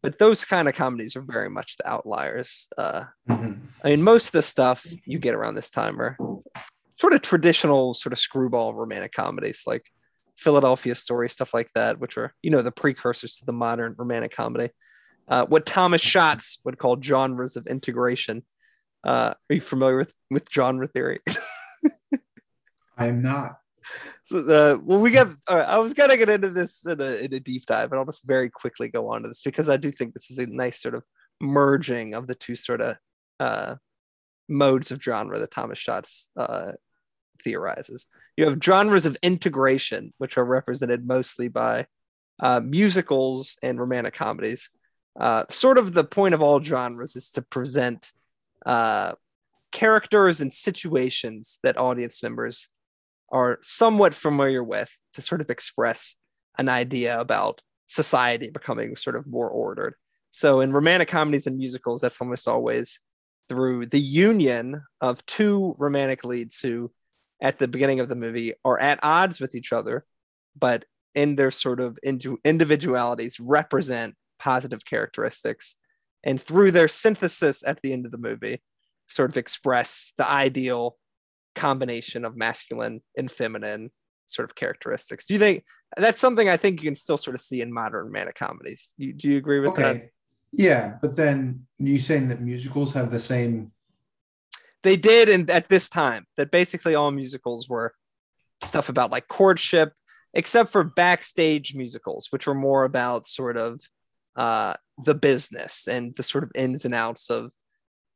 but those kind of comedies are very much the outliers. Uh, Mhm. I mean, most of the stuff you get around this time are sort of traditional, sort of screwball romantic comedies, like Philadelphia Story, stuff like that, which are you know the precursors to the modern romantic comedy. Uh, what Thomas Schatz would call genres of integration. Uh, are you familiar with with genre theory? I am not. So, uh, well, we got. I was gonna get into this in a, in a deep dive, but I'll just very quickly go on to this because I do think this is a nice sort of merging of the two sort of uh, modes of genre that Thomas Schatz uh, theorizes. You have genres of integration, which are represented mostly by uh, musicals and romantic comedies. Uh, sort of the point of all genres is to present uh, characters and situations that audience members are somewhat familiar with to sort of express an idea about society becoming sort of more ordered. So in romantic comedies and musicals, that's almost always through the union of two romantic leads who at the beginning of the movie are at odds with each other, but in their sort of individualities represent positive characteristics. And through their synthesis at the end of the movie, sort of express the ideal combination of masculine and feminine sort of characteristics. Do you think that's something I think you can still sort of see in modern romantic comedies? You, do you agree with okay. that? Yeah, but then you saying that musicals have the same they did and at this time that basically all musicals were stuff about like courtship except for backstage musicals which were more about sort of uh, the business and the sort of ins and outs of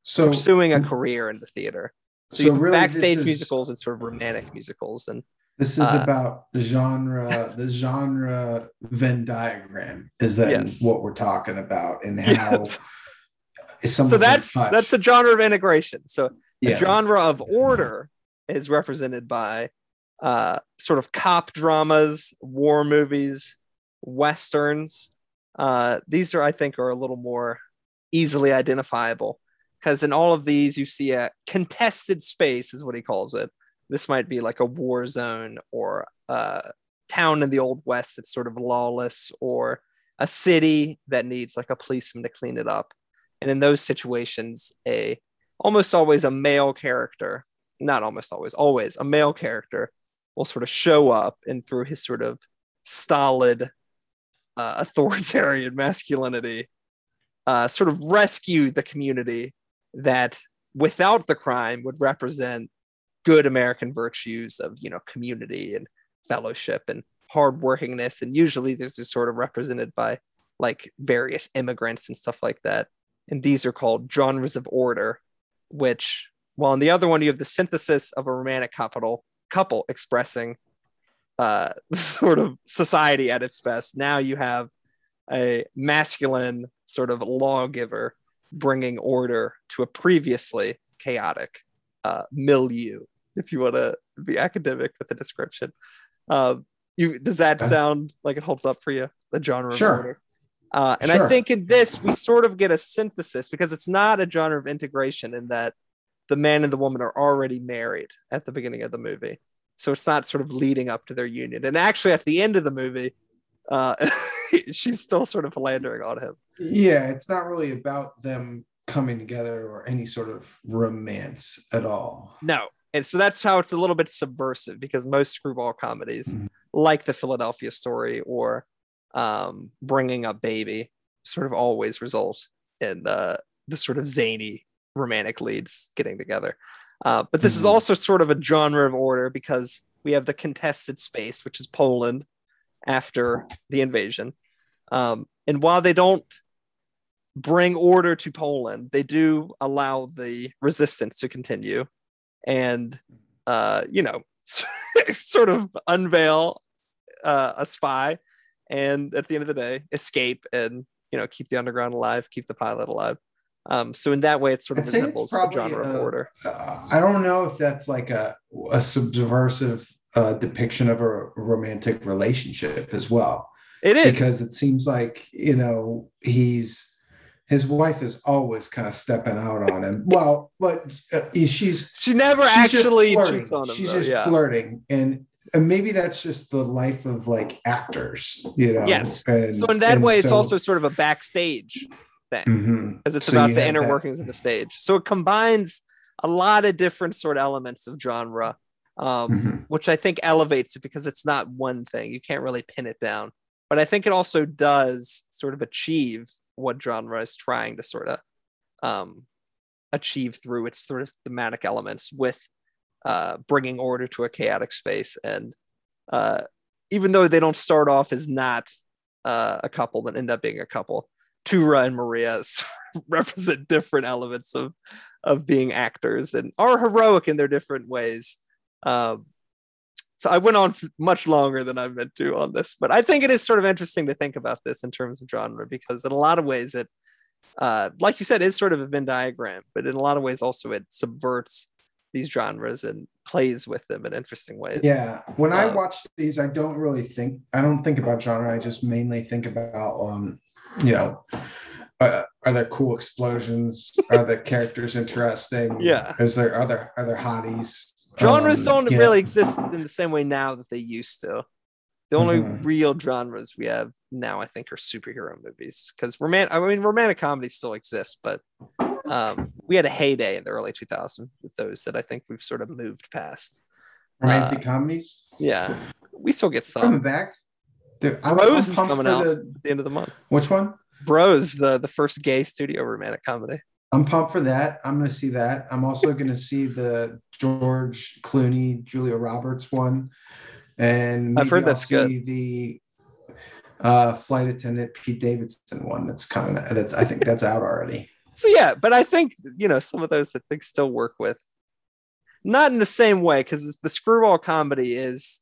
so pursuing a career in the theater so, so really backstage is, musicals and sort of romantic musicals and this is uh, about genre the genre venn diagram is that yes. what we're talking about and how yes. so that's that's a genre of integration so yeah. The genre of order is represented by uh, sort of cop dramas, war movies, westerns. Uh, these are, I think, are a little more easily identifiable because in all of these you see a contested space, is what he calls it. This might be like a war zone or a town in the old west that's sort of lawless, or a city that needs like a policeman to clean it up. And in those situations, a almost always a male character, not almost always, always a male character will sort of show up and through his sort of stolid uh, authoritarian masculinity uh, sort of rescue the community that without the crime would represent good american virtues of you know community and fellowship and hardworkingness. And usually this is sort of represented by like various immigrants and stuff like that. And these are called genres of order which while on the other one you have the synthesis of a romantic couple couple expressing uh, sort of society at its best. Now you have a masculine sort of lawgiver bringing order to a previously chaotic uh, milieu, if you want to be academic with the description. Uh, you, does that sound like it holds up for you? The genre sure. of order. Uh, and sure. I think in this, we sort of get a synthesis because it's not a genre of integration in that the man and the woman are already married at the beginning of the movie. So it's not sort of leading up to their union. And actually, at the end of the movie, uh, she's still sort of philandering on him. Yeah, it's not really about them coming together or any sort of romance at all. No. And so that's how it's a little bit subversive because most screwball comedies, mm-hmm. like the Philadelphia story or um, bringing up baby sort of always result in the the sort of zany romantic leads getting together. Uh, but this mm-hmm. is also sort of a genre of order because we have the contested space, which is Poland after the invasion. Um, and while they don't bring order to Poland, they do allow the resistance to continue and, uh, you know, sort of unveil uh, a spy and at the end of the day escape and you know keep the underground alive keep the pilot alive um, so in that way it sort of resembles a genre of order uh, i don't know if that's like a, a subversive uh, depiction of a romantic relationship as well it is because it seems like you know he's his wife is always kind of stepping out on him. Well, but uh, she's she never she's actually cheats on him. She's though, just yeah. flirting, and and maybe that's just the life of like actors, you know. Yes. And, so in that way, so, it's also sort of a backstage thing, mm-hmm. because it's so about the inner that. workings of the stage. So it combines a lot of different sort of elements of genre um, Mhm. which I think elevates it because it's not one thing. You can't really pin it down. But I think it also does sort of achieve what genre is trying to sort of um, achieve through its sort of thematic elements with uh, bringing order to a chaotic space. And uh, even though they don't start off as not uh, a couple, but end up being a couple, Tura and Maria represent different elements of of being actors and are heroic in their different ways. Um, so I went on much longer than I meant to on this, but I think it is sort of interesting to think about this in terms of genre because in a lot of ways it, uh, like you said, is sort of a Venn diagram, but in a lot of ways also it subverts these genres and plays with them in interesting ways. Yeah, when I Uh, watch these, I don't really think I don't think about genre. I just mainly think about um, you know, uh, are there cool explosions? are the characters interesting? Yeah. Is there are there are there hotties? Genres Um, don't really exist in the same way now that they used to. The only Mhm. real genres we have now, I think, are superhero movies. Because romantic, I mean, romantic comedy still exists, but um, we had a heyday in the early 2000s with those that I think we've sort of moved past. romantic uh, comedies Yeah, we still get some coming back. Dude, I'm is coming out. the- the end of the month. which one? Bros, the the first gay studio romantic comedy. I'm pumped for that. I'm going to see that. I'm also going to see the George Clooney, Julia Roberts one, and I've heard that's good. The uh, flight attendant Pete Davidson one that's coming. That's I think that's out already. So yeah, but I think you know some of those I think still work with, not in the same way because the screwball comedy is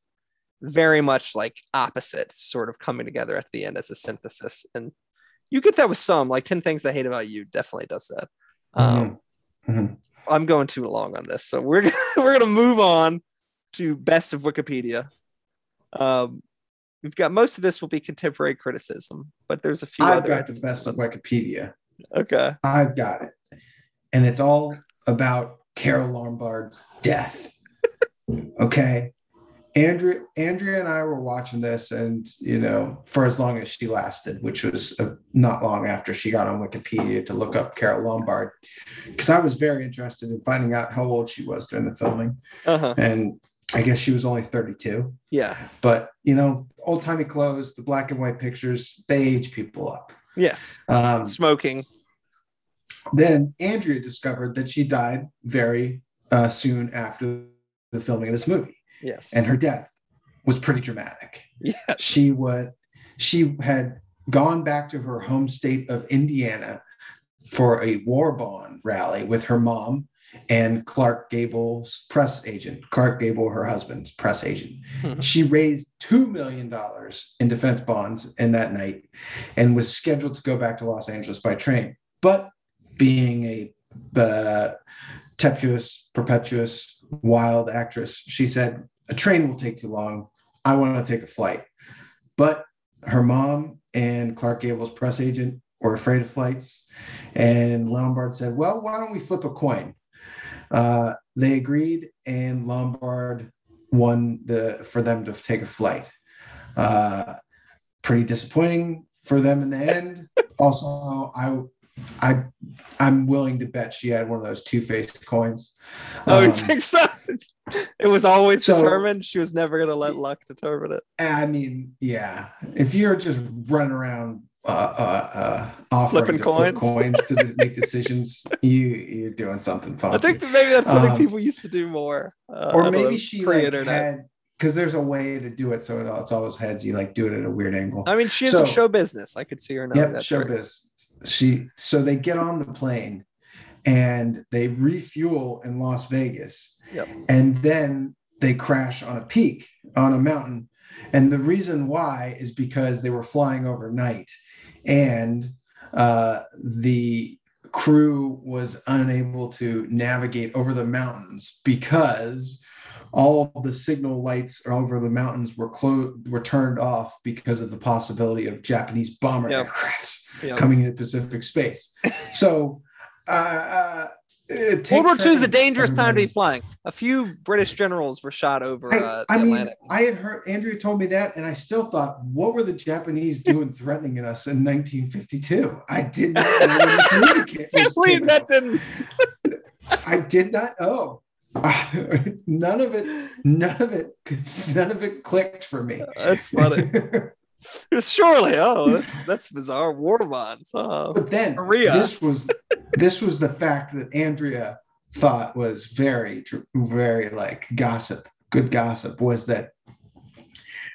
very much like opposites, sort of coming together at the end as a synthesis, and you get that with some like Ten Things I Hate About You definitely does that. Um, Mhm. I'm going too long on this, so we're gonna, we're gonna move on to best of Wikipedia. Um, we've got most of this will be contemporary criticism, but there's a few I've got the best of. Wikipedia. Okay. I've got it, and it's all about Carole Lombard's death. okay. Andrea, Andrea and I were watching this, and you know, for as long as she lasted, which was uh, not long after she got on Wikipedia to look up Carole Lombard, because I was very interested in finding out how old she was during the filming, Uh huh. and I guess she was only 32. Yeah. But you know, old timey clothes, the black and white pictures, they age people up. Yes. Um, Smoking. then Andrea discovered that she died very uh, soon after the filming of this movie, Yes. and her death was pretty dramatic. yes. She would, she had gone back to her home state of Indiana for a war bond rally with her mom and Clark Gable's press agent. Clark Gable, her husband's press agent. Mhm. She raised $2 million in defense bonds in that night and was scheduled to go back to Los Angeles by train. But being a uh, tempestuous, perpetuous, wild actress, she said, A train will take too long. I want to take a flight. But her mom and Clark Gable's press agent were afraid of flights. And Lombard said, Well, why don't we flip a coin? Uh, they agreed, and Lombard won the for them to take a flight. Uh, pretty disappointing for them in the end. also, I, I, I'm willing to bet she had one of those two-faced coins. Oh, you Um, think so? It was always So- determined. She was never going to let luck determine it. I mean, yeah. If you're just running around uh, uh, uh, offering Flipping to flip coins. coins to make decisions, you you're doing something fun. I think that maybe that's something Um, people used to do more. Uh, or know, maybe she like pre-internet. had because there's a way to do it so it, it's always heads. You like do it at a weird angle. I mean, she is in So- show business. I could see her knowing Yep, trick. showbiz. She so they get on the plane and they refuel in Las Vegas. Yep. And then they crash on a peak on a mountain. And the reason why is because they were flying overnight and uh, the crew was unable to navigate over the mountains because all of the signal lights over the mountains were clo- were turned off because of the possibility of Japanese bomber Yep. aircrafts Coming into Pacific space. So, uh, uh, World War II is a dangerous time to be flying. A few British generals were shot over I, uh, the I mean, Atlantic. I had heard Andrea told me that, and I still thought, what were the Japanese doing threatening us in 1952? I did not know when the communique was Can't believe that didn't. I did not know. none of it, none of it, none of it clicked for me. That's funny. Surely, oh, that's that's bizarre. War bonds. Oh. But then Maria. this was this was the fact that Andrea thought was very very like gossip, good gossip was that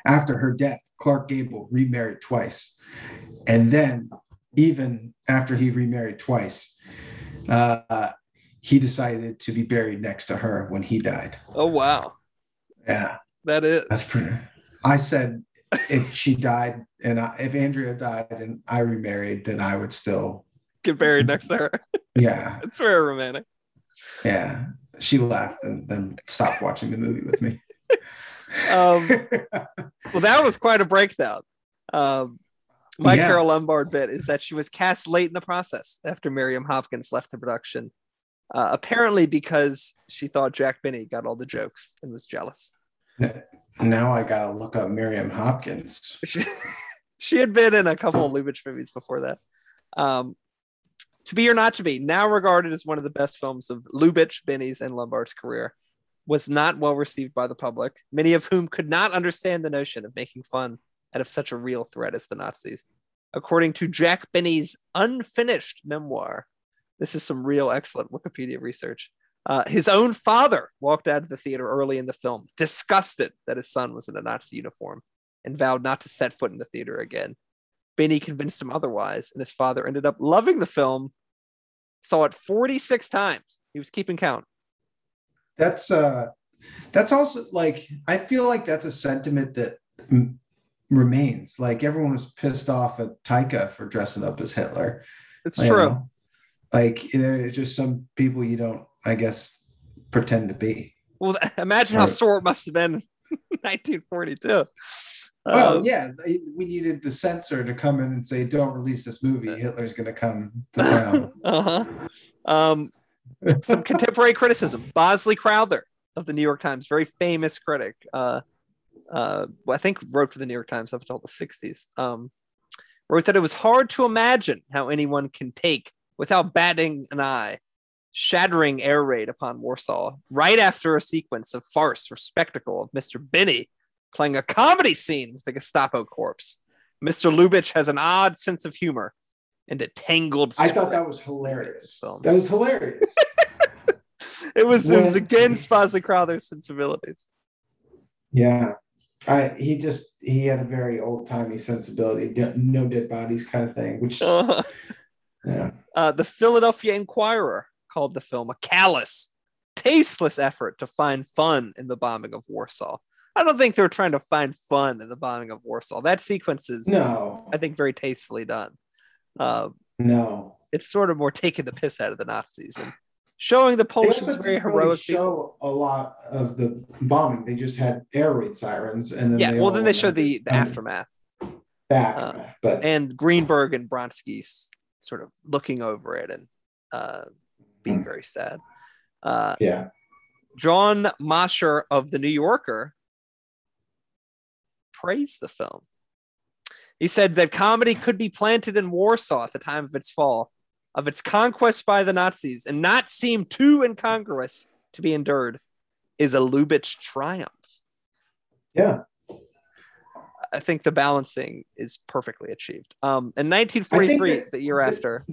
after her death, Clark Gable remarried twice, and then even after he remarried twice, uh, he decided to be buried next to her when he died. Oh wow, Yeah, that is. that's pretty. I said if she died and I, if Andrea died and I remarried, then I would still. Get buried next to her. Yeah, It's very romantic. yeah. She laughed and then stopped watching the movie with me. Um, well, that was quite a breakdown. Um, my Yeah. Carole Lombard bit is that she was cast late in the process after Miriam Hopkins left the production, uh, apparently because she thought Jack Benny got all the jokes and was jealous. Now I gotta look up Miriam Hopkins. She, she had been in a couple of Lubitsch movies before that. Um, to be or not to be, now regarded as one of the best films of Lubitsch, Benny's, and Lombard's career, was not well received by the public, many of whom could not understand the notion of making fun out of such a real threat as the Nazis. According to Jack Benny's unfinished memoir, this is some real excellent Wikipedia research. Uh, his own father walked out of the theater early in the film, disgusted that his son was in a Nazi uniform, and vowed not to set foot in the theater again. Benny convinced him otherwise, and his father ended up loving the film, saw it 46 times. He was keeping count. That's uh, that's also like I feel like that's a sentiment that m- remains. Like everyone was pissed off at Taika for dressing up as Hitler. It's you true. know? Like there's just some people you don't, I guess, pretend to be. Well, imagine how sore it must have been in 1942. Well, Uh, yeah, we needed the censor to come in and say, "Don't release this movie. Hitler's going to come to town." uh-huh. Um, some contemporary criticism. Bosley Crowther of the New York Times, very famous critic. Uh, uh, I think wrote for the New York Times up until the 60s. Um, wrote that it was hard to imagine how anyone can take, without batting an eye, shattering air raid upon Warsaw right after a sequence of farce or spectacle of Mr. Benny playing a comedy scene with the Gestapo corpse. Mr. Lubitsch has an odd sense of humor and a tangled. I thought that was hilarious. Film. That was hilarious. it was it was When- against Bosley Crowther's sensibilities. yeah, I he just he had a very old timey sensibility, no dead bodies kind of thing. Which Uh, yeah, uh, the Philadelphia Inquirer called the film a callous, tasteless effort to find fun in the bombing of Warsaw. I don't think they were trying to find fun in the bombing of Warsaw. That sequence is, no, I think, very tastefully done. Uh, no. it's sort of more taking the piss out of the Nazis and showing the Polish as very didn't really heroic people. show a lot of the bombing. They just had air raid sirens, and then Yeah, well, then they show the, the aftermath. the aftermath. but and Greenberg and Bronsky sort of looking over it and uh, being Mm. very sad. Uh, yeah, John Mosher of The New Yorker praised the film. He said that comedy could be planted in Warsaw at the time of its fall, of its conquest by the Nazis, and not seem too incongruous to be endured, is a Lubitsch triumph. yeah. I think the balancing is perfectly achieved. Um, in 1943, that the year after,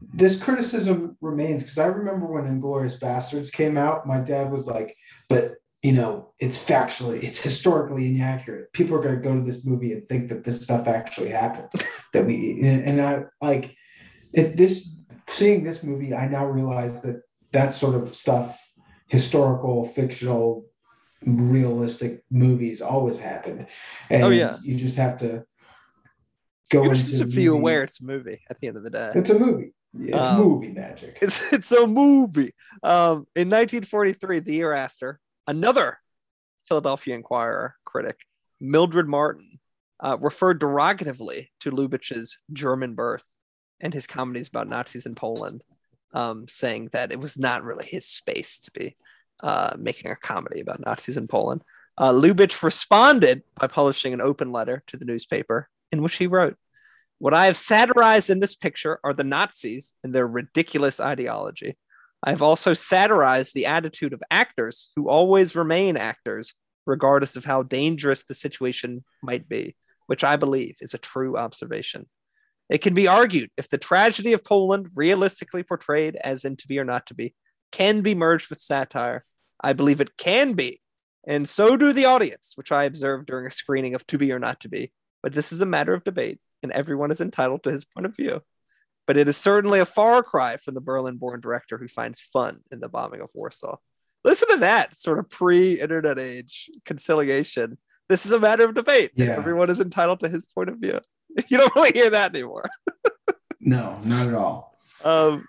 this criticism remains because I remember when Inglourious Basterds came out, my dad was like, "But you know, it's factually, it's historically inaccurate. People are going to go to this movie and think that this stuff actually happened." that we and, I like it. This seeing this movie, I now realize that that sort of stuff, historical, fictional, realistic movies, always happened. Oh, and Oh, yeah. you just have to go you're into just be aware it's a movie at the end of the day. It's a movie. It's Um, movie magic. It's it's a movie. Um, in 1943, the year after, another Philadelphia Inquirer critic, Mildred Martin, uh, referred derogatively to Lubitsch's German birth and his comedies about Nazis in Poland, um, saying that it was not really his space to be uh, making a comedy about Nazis in Poland. Uh, Lubitsch responded by publishing an open letter to the newspaper in which he wrote, what I have satirized in this picture are the Nazis and their ridiculous ideology. I've also satirized the attitude of actors who always remain actors, regardless of how dangerous the situation might be, which I believe is a true observation. It can be argued if the tragedy of Poland, realistically portrayed as in To Be or Not to Be, can be merged with satire. I believe it can be, and so do the audience, which I observed during a screening of To Be or Not to Be. But this is a matter of debate, and everyone is entitled to his point of view but it is certainly a far cry from the Berlin born director who finds fun in the bombing of Warsaw. Listen to that sort of pre internet age conciliation. This is a matter of debate. Yeah. Everyone is entitled to his point of view. You don't really hear that anymore. No, not at all. Um,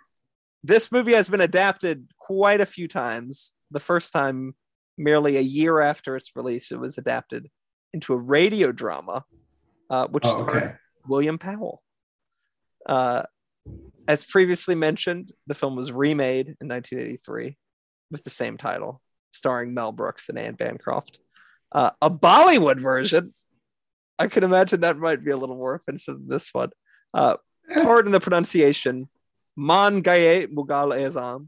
this movie has been adapted quite a few times. The first time, merely a year after its release, it was adapted into a radio drama, uh, which Oh, starred okay. William Powell. Uh, as previously mentioned, the film was remade in 1983 with the same title, starring Mel Brooks and Anne Bancroft. Uh, a Bollywood version, I can imagine that might be a little more offensive than this one. Uh, pardon the pronunciation, Man Gaye Mughal Azam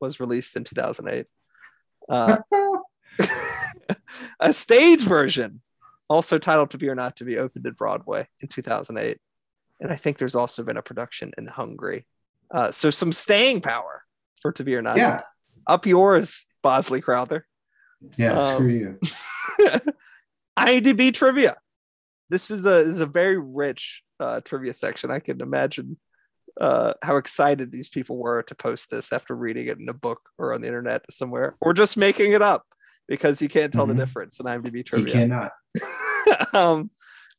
was released in 2008. Uh, a stage version, also titled To Be or Not to Be, opened at Broadway in 2008. And I think there's also been a production in Hungary. Uh, so some staying power for To Be or Not. yeah. Up yours, Bosley Crowther. yeah. Um, screw you. IMDb trivia. This is a this is a very rich uh, trivia section. I can imagine uh, how excited these people were to post this after reading it in a book or on the internet somewhere, or just making it up because you can't tell Mhm. the difference in IMDb trivia. You cannot. um,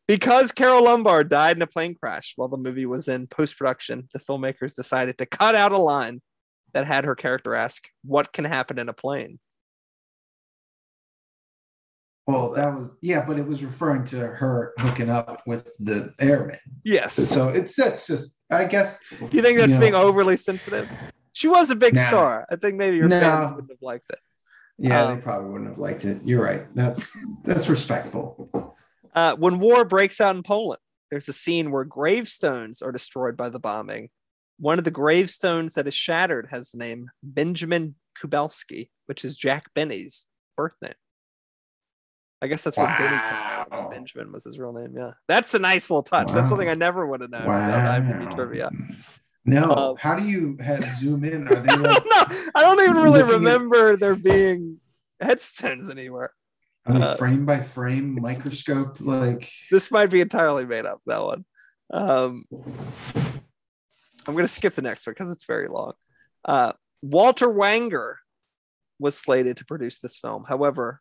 because Carole Lombard died in a plane crash while the movie was in post production, the filmmakers decided to cut out a line that had her character ask, "What can happen in a plane?" Well, that was yeah, but it was referring to her hooking up with the airman. Yes. So it's that's just I guess You think that's you being overly sensitive? She was a big Nah. star. I think maybe your No. fans wouldn't have liked it. Yeah, Um, they probably wouldn't have liked it. You're right. That's that's respectful. Uh, when war breaks out in Poland, there's a scene where gravestones are destroyed by the bombing. One of the gravestones that is shattered has the name Benjamin Kubelski, which is Jack Benny's birth name. I guess that's where Benny comes from. Benjamin was his real name. Yeah, that's a nice little touch. That's something I never would have known about IMDb Wow. trivia. No, Uh, how do you have zoom in? Are they I like don't know. I don't even really Looking at- remember there being headstones anywhere. are they uh, frame by frame microscope? Like this might be entirely made up that one um i'm going to skip the next one because it's very long uh walter wanger was slated to produce this film however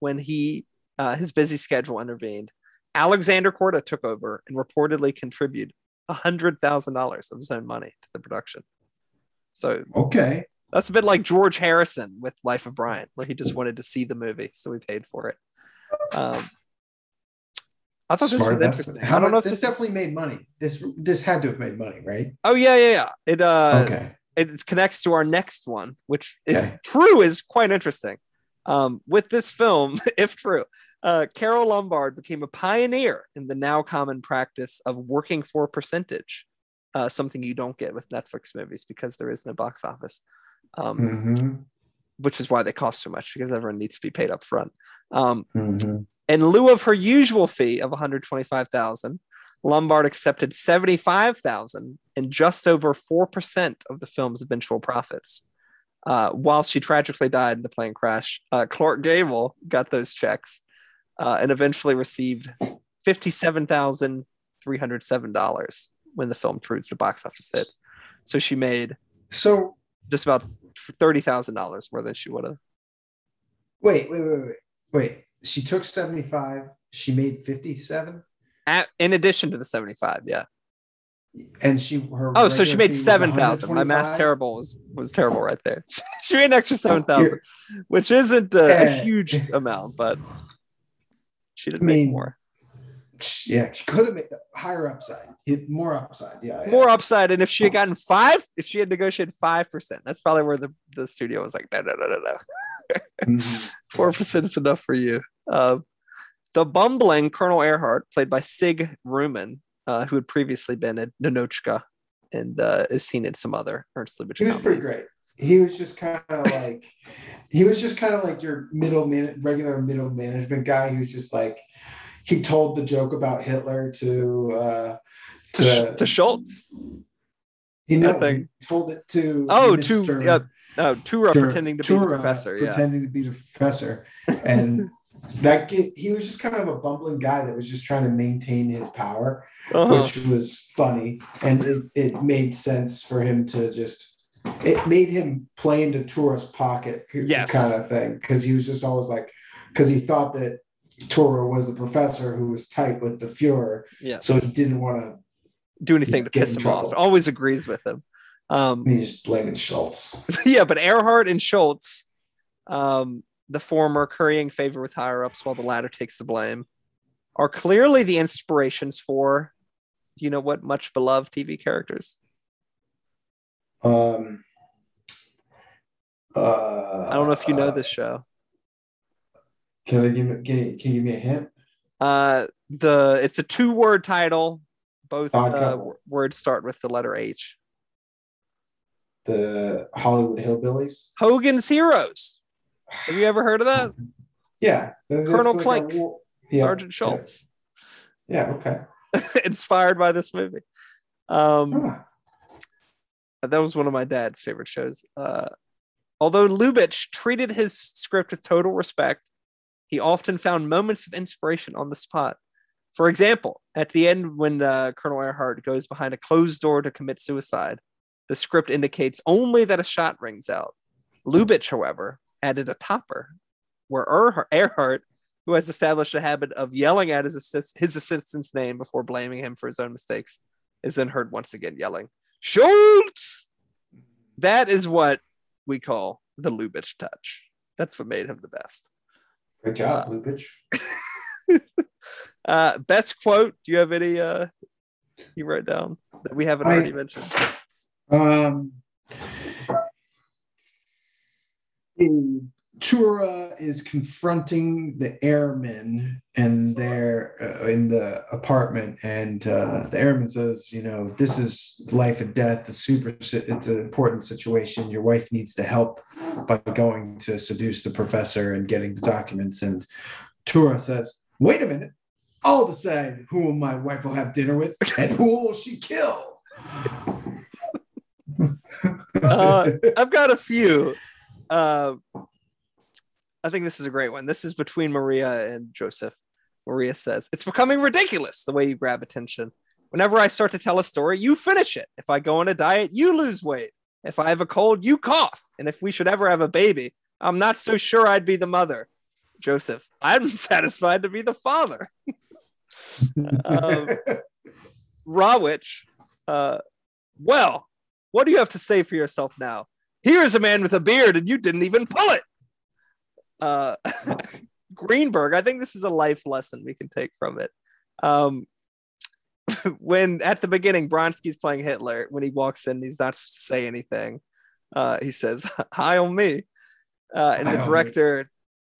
when he uh, his busy schedule intervened alexander korda took over and reportedly contributed $100000 of his own money to the production so okay, that's a bit like George Harrison with Life of Brian, where he just wanted to see the movie, so we paid for it. Um, I thought this was interesting. How I don't know if this, this, is- definitely made money. This this had to have made money, right? Oh yeah, yeah, yeah. It uh, okay, it connects to our next one, which, if Okay. true, is quite interesting. Um, with this film, if true, uh, Carole Lombard became a pioneer in the now common practice of working for a percentage, uh, something you don't get with Netflix movies because there is no box office. Um, Mhm, which is why they cost so much because everyone needs to be paid up front. Um, mhm. in lieu of her usual fee of 125,000, Lombard accepted 75,000 and just over 4% of the film's eventual profits. Uh, while she tragically died in the plane crash, uh, Clark Gable got those checks uh, and eventually received $57,307 when the film proved a box office hit. So she made So just about $30,000 more than she would have. wait, wait, wait, wait, wait. She took seventy five. She made fifty seven, At, in addition to the 75, yeah. and she her. Oh, so she made 7,000. My math terrible was was terrible right there. she made an extra 7,000, which isn't a, a huge amount, but she did I make mean, more. Yeah, she could have made higher upside, more upside. Yeah, yeah. More upside. And if she had gotten five, if she had negotiated 5%, that's probably where the, the studio was like, no, no, no, no, no. Mhm. Four percent is enough for you. Uh, the bumbling Colonel Ehrhardt, played by Sig Ruman, uh, who had previously been at Ninotchka and uh, is seen in some other Ernst Lubitsch She was pretty great. He was just kind of like he was just kind of like your middle man, regular middle management guy. who's just like he told the joke about Hitler to uh, To, Sch- to Schultz. he, know, Nothing. he told it to Oh, Mr. to yeah, no, Tura Tur- pretending to be the Tura professor. Yeah. pretending to be the professor, and that kid, he was just kind of a bumbling guy that was just trying to maintain his power, Uh-huh. which was funny, and it, it made sense for him to just. It made him play into Tura's pocket, Yes. kind of thing, because he was just always like, because he thought that Tura was the professor who was tight with the Fuhrer, Yes. so he didn't want to. do anything to get piss him off. Always agrees with him. Um, He's blaming Schultz. yeah, but Ehrhardt and Schultz, um, the former currying favor with higher ups while the latter takes the blame, are clearly the inspirations for, do you know what much beloved TV characters? Um, uh, I don't know if you know this show. Can I give me, can you, can you give me a hint? Uh, the it's a two word title. Both uh, words start with the letter H. The Hollywood Hillbillies. Hogan's Heroes. Have you ever heard of that? Yeah, that's- Colonel that's like a Plank. war- yeah, Sergeant Schultz, Yeah, okay. inspired by this movie. Um, Huh. That was one of my dad's favorite shows. Uh, although Lubitsch treated his script with total respect, he often found moments of inspiration on the spot. For example, at the end, when uh, Colonel Ehrhardt goes behind a closed door to commit suicide, the script indicates only that a shot rings out. Lubitsch, however, added a topper, where Ehrhardt, Ehrhardt who has established a habit of yelling at his, assist, his assistant's name before blaming him for his own mistakes, is then heard once again yelling, Schultz! That is what we call the Lubitsch touch. That's what made him the best. Good job, Lubitsch. Uh, best quote. Do you have any uh, you wrote down that we haven't I- already mentioned? Um, in Tura is confronting the airmen and they're uh, in the apartment, and uh, the airman says, "You know, this is life and death. The super. It's an important situation. Your wife needs to help by going to seduce the professor and getting the documents." And Tura says, "Wait a minute." I'll decide who my wife will have dinner with and who will she kill. Uh, I've got a few. Uh, I think this is a great one. This is between Maria and Joseph. Maria says, It's becoming ridiculous the way you grab attention. Whenever I start to tell a story, you finish it. If I go on a diet, you lose weight. If I have a cold, you cough. And if we should ever have a baby, I'm not so sure I'd be the mother. Joseph, I'm satisfied to be the father. um, Rawitch, uh, well, what do you have to say for yourself now? Here's a man with a beard, and you didn't even pull it. Uh, Greenberg, I think this is a life lesson we can take from it. Um, when at the beginning, Bronski's playing Hitler, when he walks in, he's not supposed to say anything. Uh, he says, Hi on me. Uh, and Hi the me. director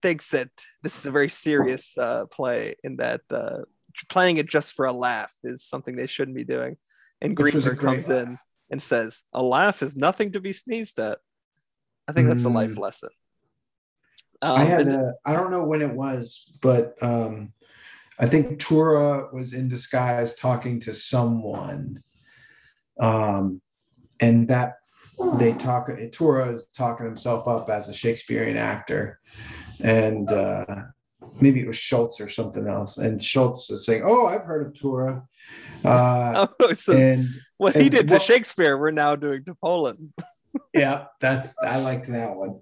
thinks that this is a very serious uh, play, in that uh, playing it just for a laugh is something they shouldn't be doing. And Greenberg comes laugh. in and says, A laugh is nothing to be sneezed at. I think that's a life Mm. lesson. Um, I had and- a, I don't know when it was, but um, I think Tura was in disguise talking to someone. Um, and that they talk, Tura is talking himself up as a Shakespearean actor. And uh, maybe it was Schultz or something else. And Schultz is saying, Oh, I've heard of Tura. Uh, oh, it says, and what he and did to what- Shakespeare, we're now doing to Poland. yeah, that's, I liked that one.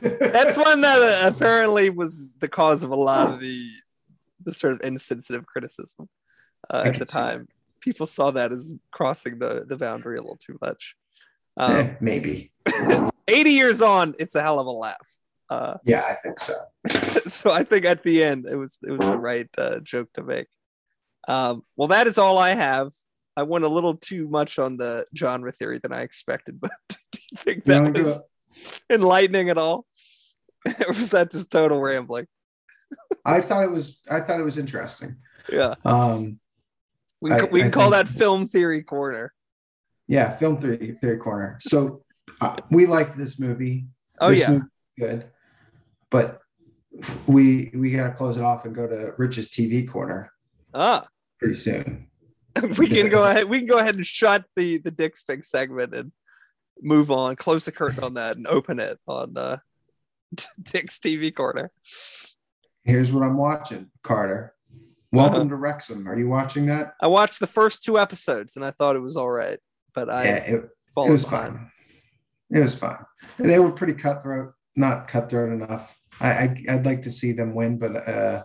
That's one that uh, apparently was the cause of a lot of the the sort of insensitive criticism uh, at the time. People saw that as crossing the the boundary a little too much. Um, Eh, maybe. 80 years on, it's a hell of a laugh. Uh, Yeah, I think so. so I think at the end it was it was the right uh, joke to make. Um, well, that is all I have. I went a little too much on the genre theory than I expected, but do you think that was enlightening at all? or was that just total rambling? I thought it was I thought it was interesting. Yeah, Um, we, can- I- we can I call think- that film theory corner. yeah, film theory theory corner. So uh, we liked this movie. Oh This yeah. movie's good, but we we gotta close it off and go to Rich's TV corner Ah, pretty soon. we can go ahead. We can go ahead and shut the the Dick's Pick segment and move on. Close the curtain on that and open it on uh, Dick's TV corner. Here's what I'm watching, Carter. Welcome to Wrexham. Are you watching that? I watched the first two episodes and I thought it was all right, but I yeah, it, it was behind. fine. It was fine. They were pretty cutthroat, not cutthroat enough. I, I I'd like to see them win, but uh,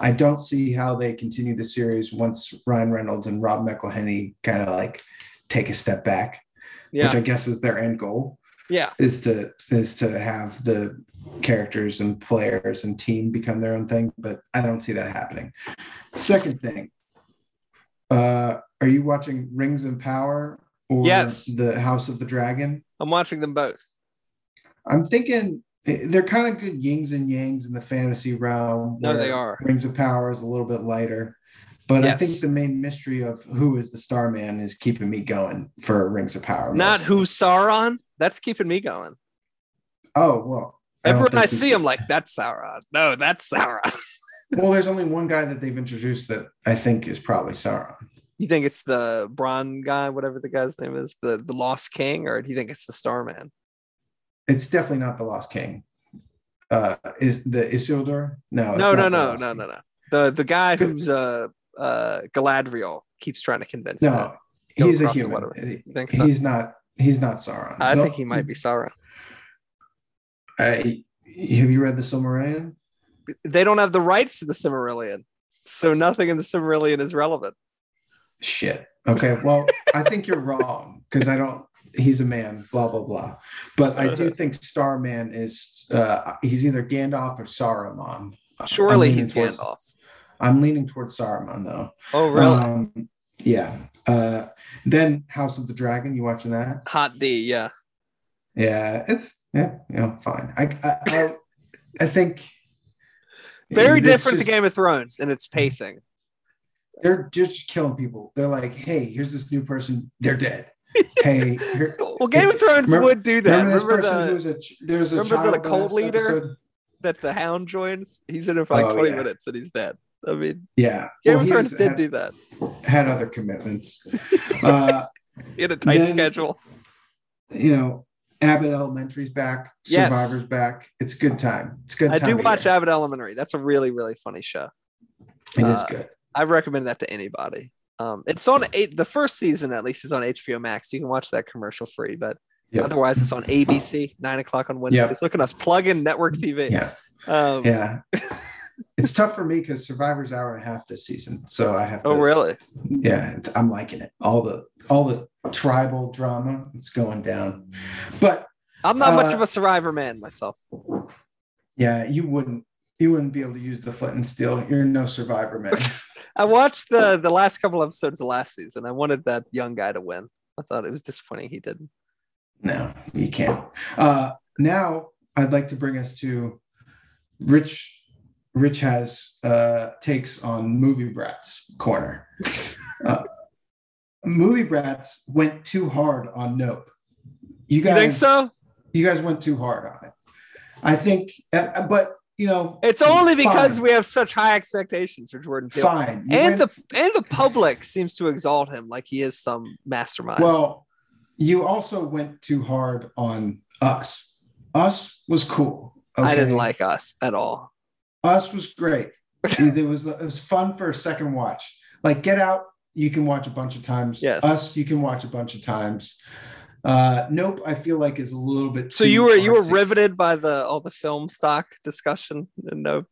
I don't see how they continue the series once Ryan Reynolds and Rob McElhenney kind of like take a step back, which I guess is their end goal. yeah. is to is to have the characters and players and team become their own thing but i don't see that happening second thing uh are you watching rings and power or Yes. the house of the dragon I'm watching them both. i'm thinking they're kind of good yings and yangs in the fantasy realm No, they are. rings of power is a little bit lighter but i think the main mystery of who is the starman is keeping me going for rings of power Not mostly. who Sauron. That's keeping me going. oh well I Everyone I, we- see, I'm like, that's Sauron. No, that's Sauron. Well, there's only one guy that they've introduced that I think is probably Sauron. You think it's the Bron guy, whatever the guy's name is, the the Lost King, or do you think it's the Starman? It's definitely not the Lost King. Uh, is the Isildur? No, no, no, no, no, no, no. The the guy who's uh uh Galadriel keeps trying to convince. No, he's a human. He- You think so? He's not. He's not Sauron. I No, think he might be Sauron. I, have you read the Silmarillion? They don't have the rights to the Silmarillion, so nothing in the Silmarillion is relevant. Shit. Okay. Well, I think you're wrong because I don't. He's a man. Blah blah blah. But I do think Starman is. Uh, he's either Gandalf or Saruman. Surely he's towards- Gandalf. I'm leaning towards Saruman though. Oh, really? Um, yeah. Uh, then House of the Dragon. You watching that? Hot D, yeah. Yeah, it's yeah, know, fine. I I, I, I think Very different just- to Game of Thrones in its pacing. They're just killing people. They're like, hey, here's this new person. They're dead. Hey, here, Well, Game of Thrones Remember- would do that. remember Remember, the, was a there's a remember the cult leader? episode? that the Hound joins? He's in it for like Oh, 20 yeah. minutes and he's dead. I mean, Yeah, Game Well, of Thrones did had, do that. had other commitments. uh, He had a tight Then- schedule. you know, Abbott Elementary's back. Yes. Survivor's back. It's good time. It's good. I do watch year. Abbott Elementary. That's a really, really funny show. It is uh, good. I recommend that to anybody. Um, it's on eight. The first season, at least, is on HBO Max. You can watch that commercial free, but Yep. otherwise, it's on ABC nine o'clock on Wednesdays. Look at us plug in network TV. Yeah, Um, yeah. it's tough for me because Survivor's hour and a half this season, so I have to. Oh, really? yeah it's i'm liking it all the all the tribal drama it's going down but I'm not much Uh, of a Survivor man myself. yeah you wouldn't you wouldn't be able to use the flint and steel you're no survivor man I watched the the last couple episodes of last season. I wanted that young guy to win. I thought it was disappointing he didn't. no you can't uh now i'd like to bring us to rich rich has uh takes on movie brats corner uh, movie brats went too hard on nope you You guys think so? you guys went too hard on it. I think, uh, but you know, It's only because fine. we have such high expectations for Jordan Peele. fine. You And the and the public seems to exalt him like he is some mastermind. well, you also went too hard on us. Us was cool. I didn't like us at all. us. Was great. it was it was fun for a second watch. Like Get Out, you can watch a bunch of times. Yes. Us, you can watch a bunch of times. Uh, nope, I feel like is a little bit. So you were you were riveted by the all the film stock discussion and no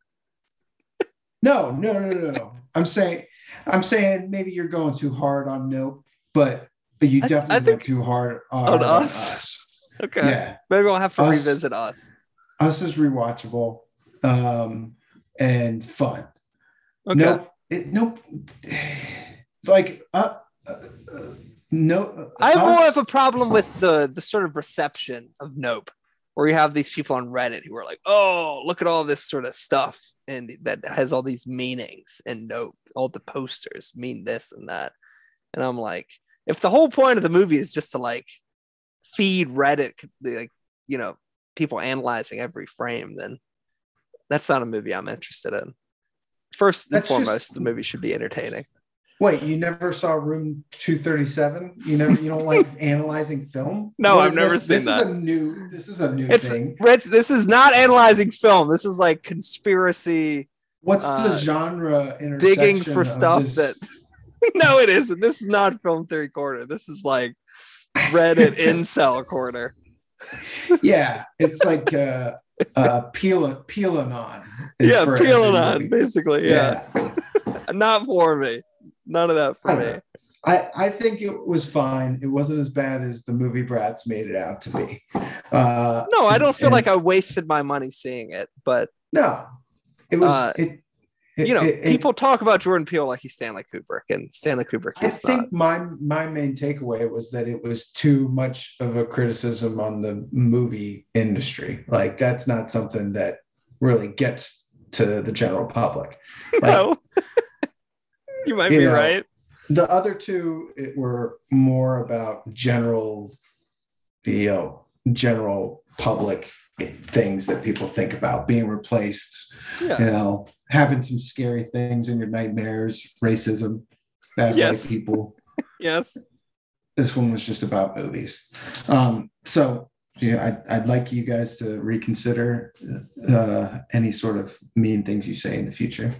No, no, no, no, no. I'm saying, I'm saying maybe you're going too hard on Nope, but you I- I definitely think- went too hard on, On on Us. okay. Yeah, Maybe we'll have to Us- revisit us. Us is rewatchable um, and fun. Okay. Nope, it, nope. Like, uh, no. I have more of a problem with the the sort of reception of Nope, where you have these people on Reddit who are like, "Oh, look at all this sort of stuff," and that has all these meanings. And Nope, all the posters mean this and that, and I'm like, if the whole point of the movie is just to like feed Reddit like you know people analyzing every frame, then that's not a movie I'm interested in. First and That's just- foremost, the movie should be entertaining. Wait, you never saw Room 237? You never you don't like analyzing film? No, I've never this? seen this is a new this is a new It's thing. Rich, this is not analyzing film. This is like conspiracy What's uh, the genre digging for stuff this? that no, it isn't. This is not film theory corner. This is like Reddit incel corner. yeah, it's like uh uh peel peeling on. Yeah, for peeling every on, movie. basically. Yeah. not for me. None of that for I me. I, I think it was fine. It wasn't as bad as the movie Brats made it out to be. Uh, No, I don't feel and- like I wasted my money seeing it, but no. It was Uh, it, it- you know, it- people talk about Jordan Peele like he's Stanley Kubrick, and Stanley Kubrick I think not. my my main takeaway was that it was too much of a criticism on the movie industry. Like that's not something that really gets to the general public. Like, No, you might you be know, right. The other two it were more about general, you know, general public things that people think about being replaced. Yeah. You know, having some scary things in your nightmares, racism, bad Yes. white people. Yes. this one was just about movies. Um, so yeah, I'd, I'd like you guys to reconsider uh, any sort of mean things you say in the future.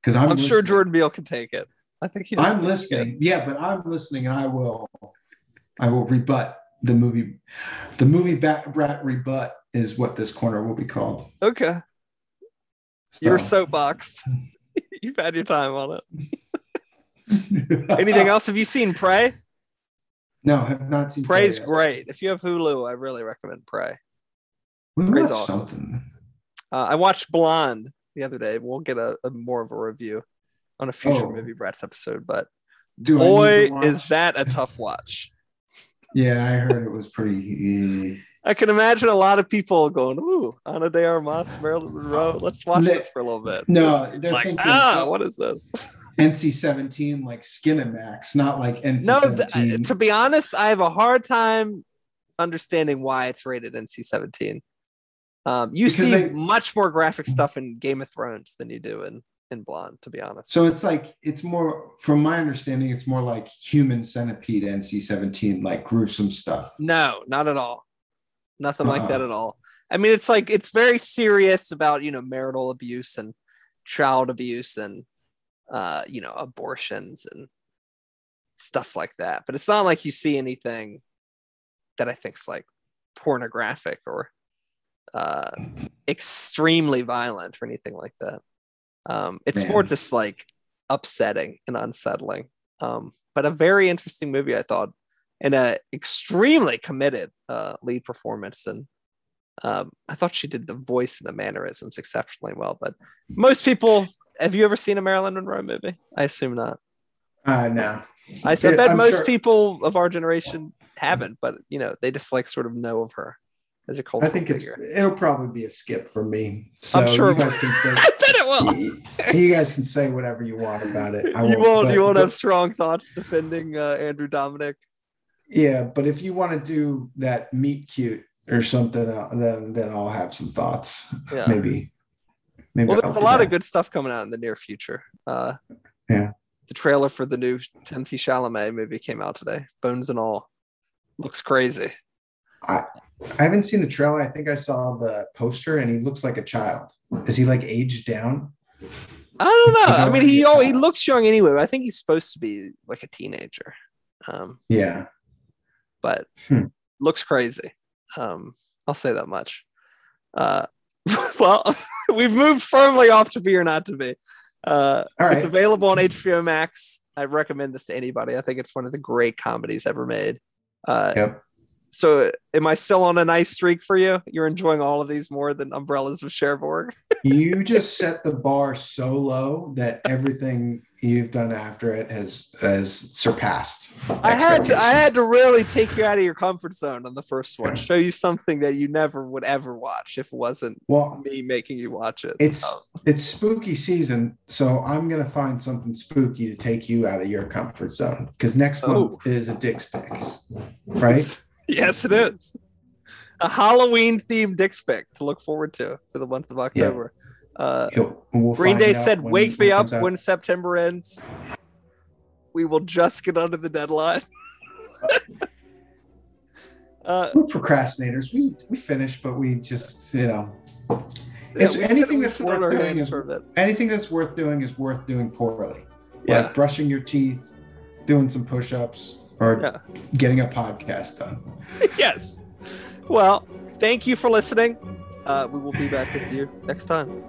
Because I'm, I'm sure. Jordan Peele can take it. I think he's I'm listening. Yeah, but I'm listening, and I will, I will rebut the movie. The movie Bat Brat rebut is what this corner will be called. Okay. Your soapbox. You've had your time on it. Anything else? Have you seen Prey? No, I have not seen. Prey's Prey great. If you have Hulu, I really recommend Prey. We Prey's awesome. something. Uh, I watched Blonde the other day. We'll get a, a more of a review on a future Oh. movie Brats episode. But Do boy, is that a tough watch. Yeah, I heard it was pretty. I can imagine a lot of people going, "Ooh, Ana de Armas, Marilyn Monroe. Let's watch Ne- this for a little bit." No, they're like, thinking ah, what is this? NC seventeen like Skinamax, not like NC no, seventeen. th- to be honest, I have a hard time understanding why it's rated NC-17. Um, you Because see they- much more graphic stuff in Game of Thrones than you do in in Blonde. To be honest, so it's like it's more, from my understanding, it's more like Human Centipede NC seventeen, like gruesome stuff. no, not at all. Nothing like Uh-uh. that at all. I mean, it's like it's very serious about you know marital abuse and child abuse and uh, you know abortions and stuff like that. But it's not like you see anything that I think's like pornographic or uh, extremely violent or anything like that. Um, it's more just like upsetting and unsettling. Um, but a very interesting movie, I thought, and a extremely committed uh, lead performance. And um, I thought she did the voice and the mannerisms exceptionally well. But most people, have you ever seen a Marilyn Monroe movie? I assume not. Uh no. I, I Yeah, bet I'm most sure- people of our generation haven't, but you know, they just like sort of know of her as a I cultural think it's it'll probably be a skip for me. So I'm sure you guys can say I bet it will. you, guys can say whatever you want about it. I you won't. but- you won't but- have strong thoughts defending uh, Andrew Dominik. Yeah, but if you want to do that meet cute or something, uh, then then I'll have some thoughts. Yeah. Maybe. Maybe. Well, I'll there's a lot that. of good stuff coming out in the near future. Uh, Yeah. The trailer for the new Timothée Chalamet movie came out today. Bones and all. Looks crazy. I haven't seen the trailer. I think I saw the poster, and he looks like a child. Is he like aged down? I don't know. I mean, he oh, he looks young anyway. But I think he's supposed to be like a teenager. Um, Yeah. but Hmm. looks crazy. Um, I'll say that much. Uh, well, we've moved firmly off to be or not to be. Uh, All It's available on HBO Max. I recommend this to anybody. I think it's one of the great comedies ever made. Uh, Yep. So, am I still on a nice streak for you? You're enjoying all of these more than Umbrellas of Cherbourg. You just set the bar so low that everything you've done after it has has surpassed. I had to, I had to really take you out of your comfort zone on the first one. Show you something that you never would ever watch if it wasn't Well, me making you watch it. it's Oh. it's spooky season, so I'm gonna find something spooky to take you out of your comfort zone because next Oh. month is a Dick's Picks, right? yes, it is. A Halloween themed Dick's pick to look forward to for the month of October. Uh, we'll Green Day said, "Wake me up out. when September ends. We will just get under the deadline." uh, We're procrastinators. We we finish, but we just you know yeah, It's anything that's worth doing is- for a bit. anything that's worth doing is worth doing poorly. Yeah. Like brushing your teeth, doing some push-ups, or Yeah. getting a podcast done. yes. Well, thank you for listening. Uh, we will be back with you next time.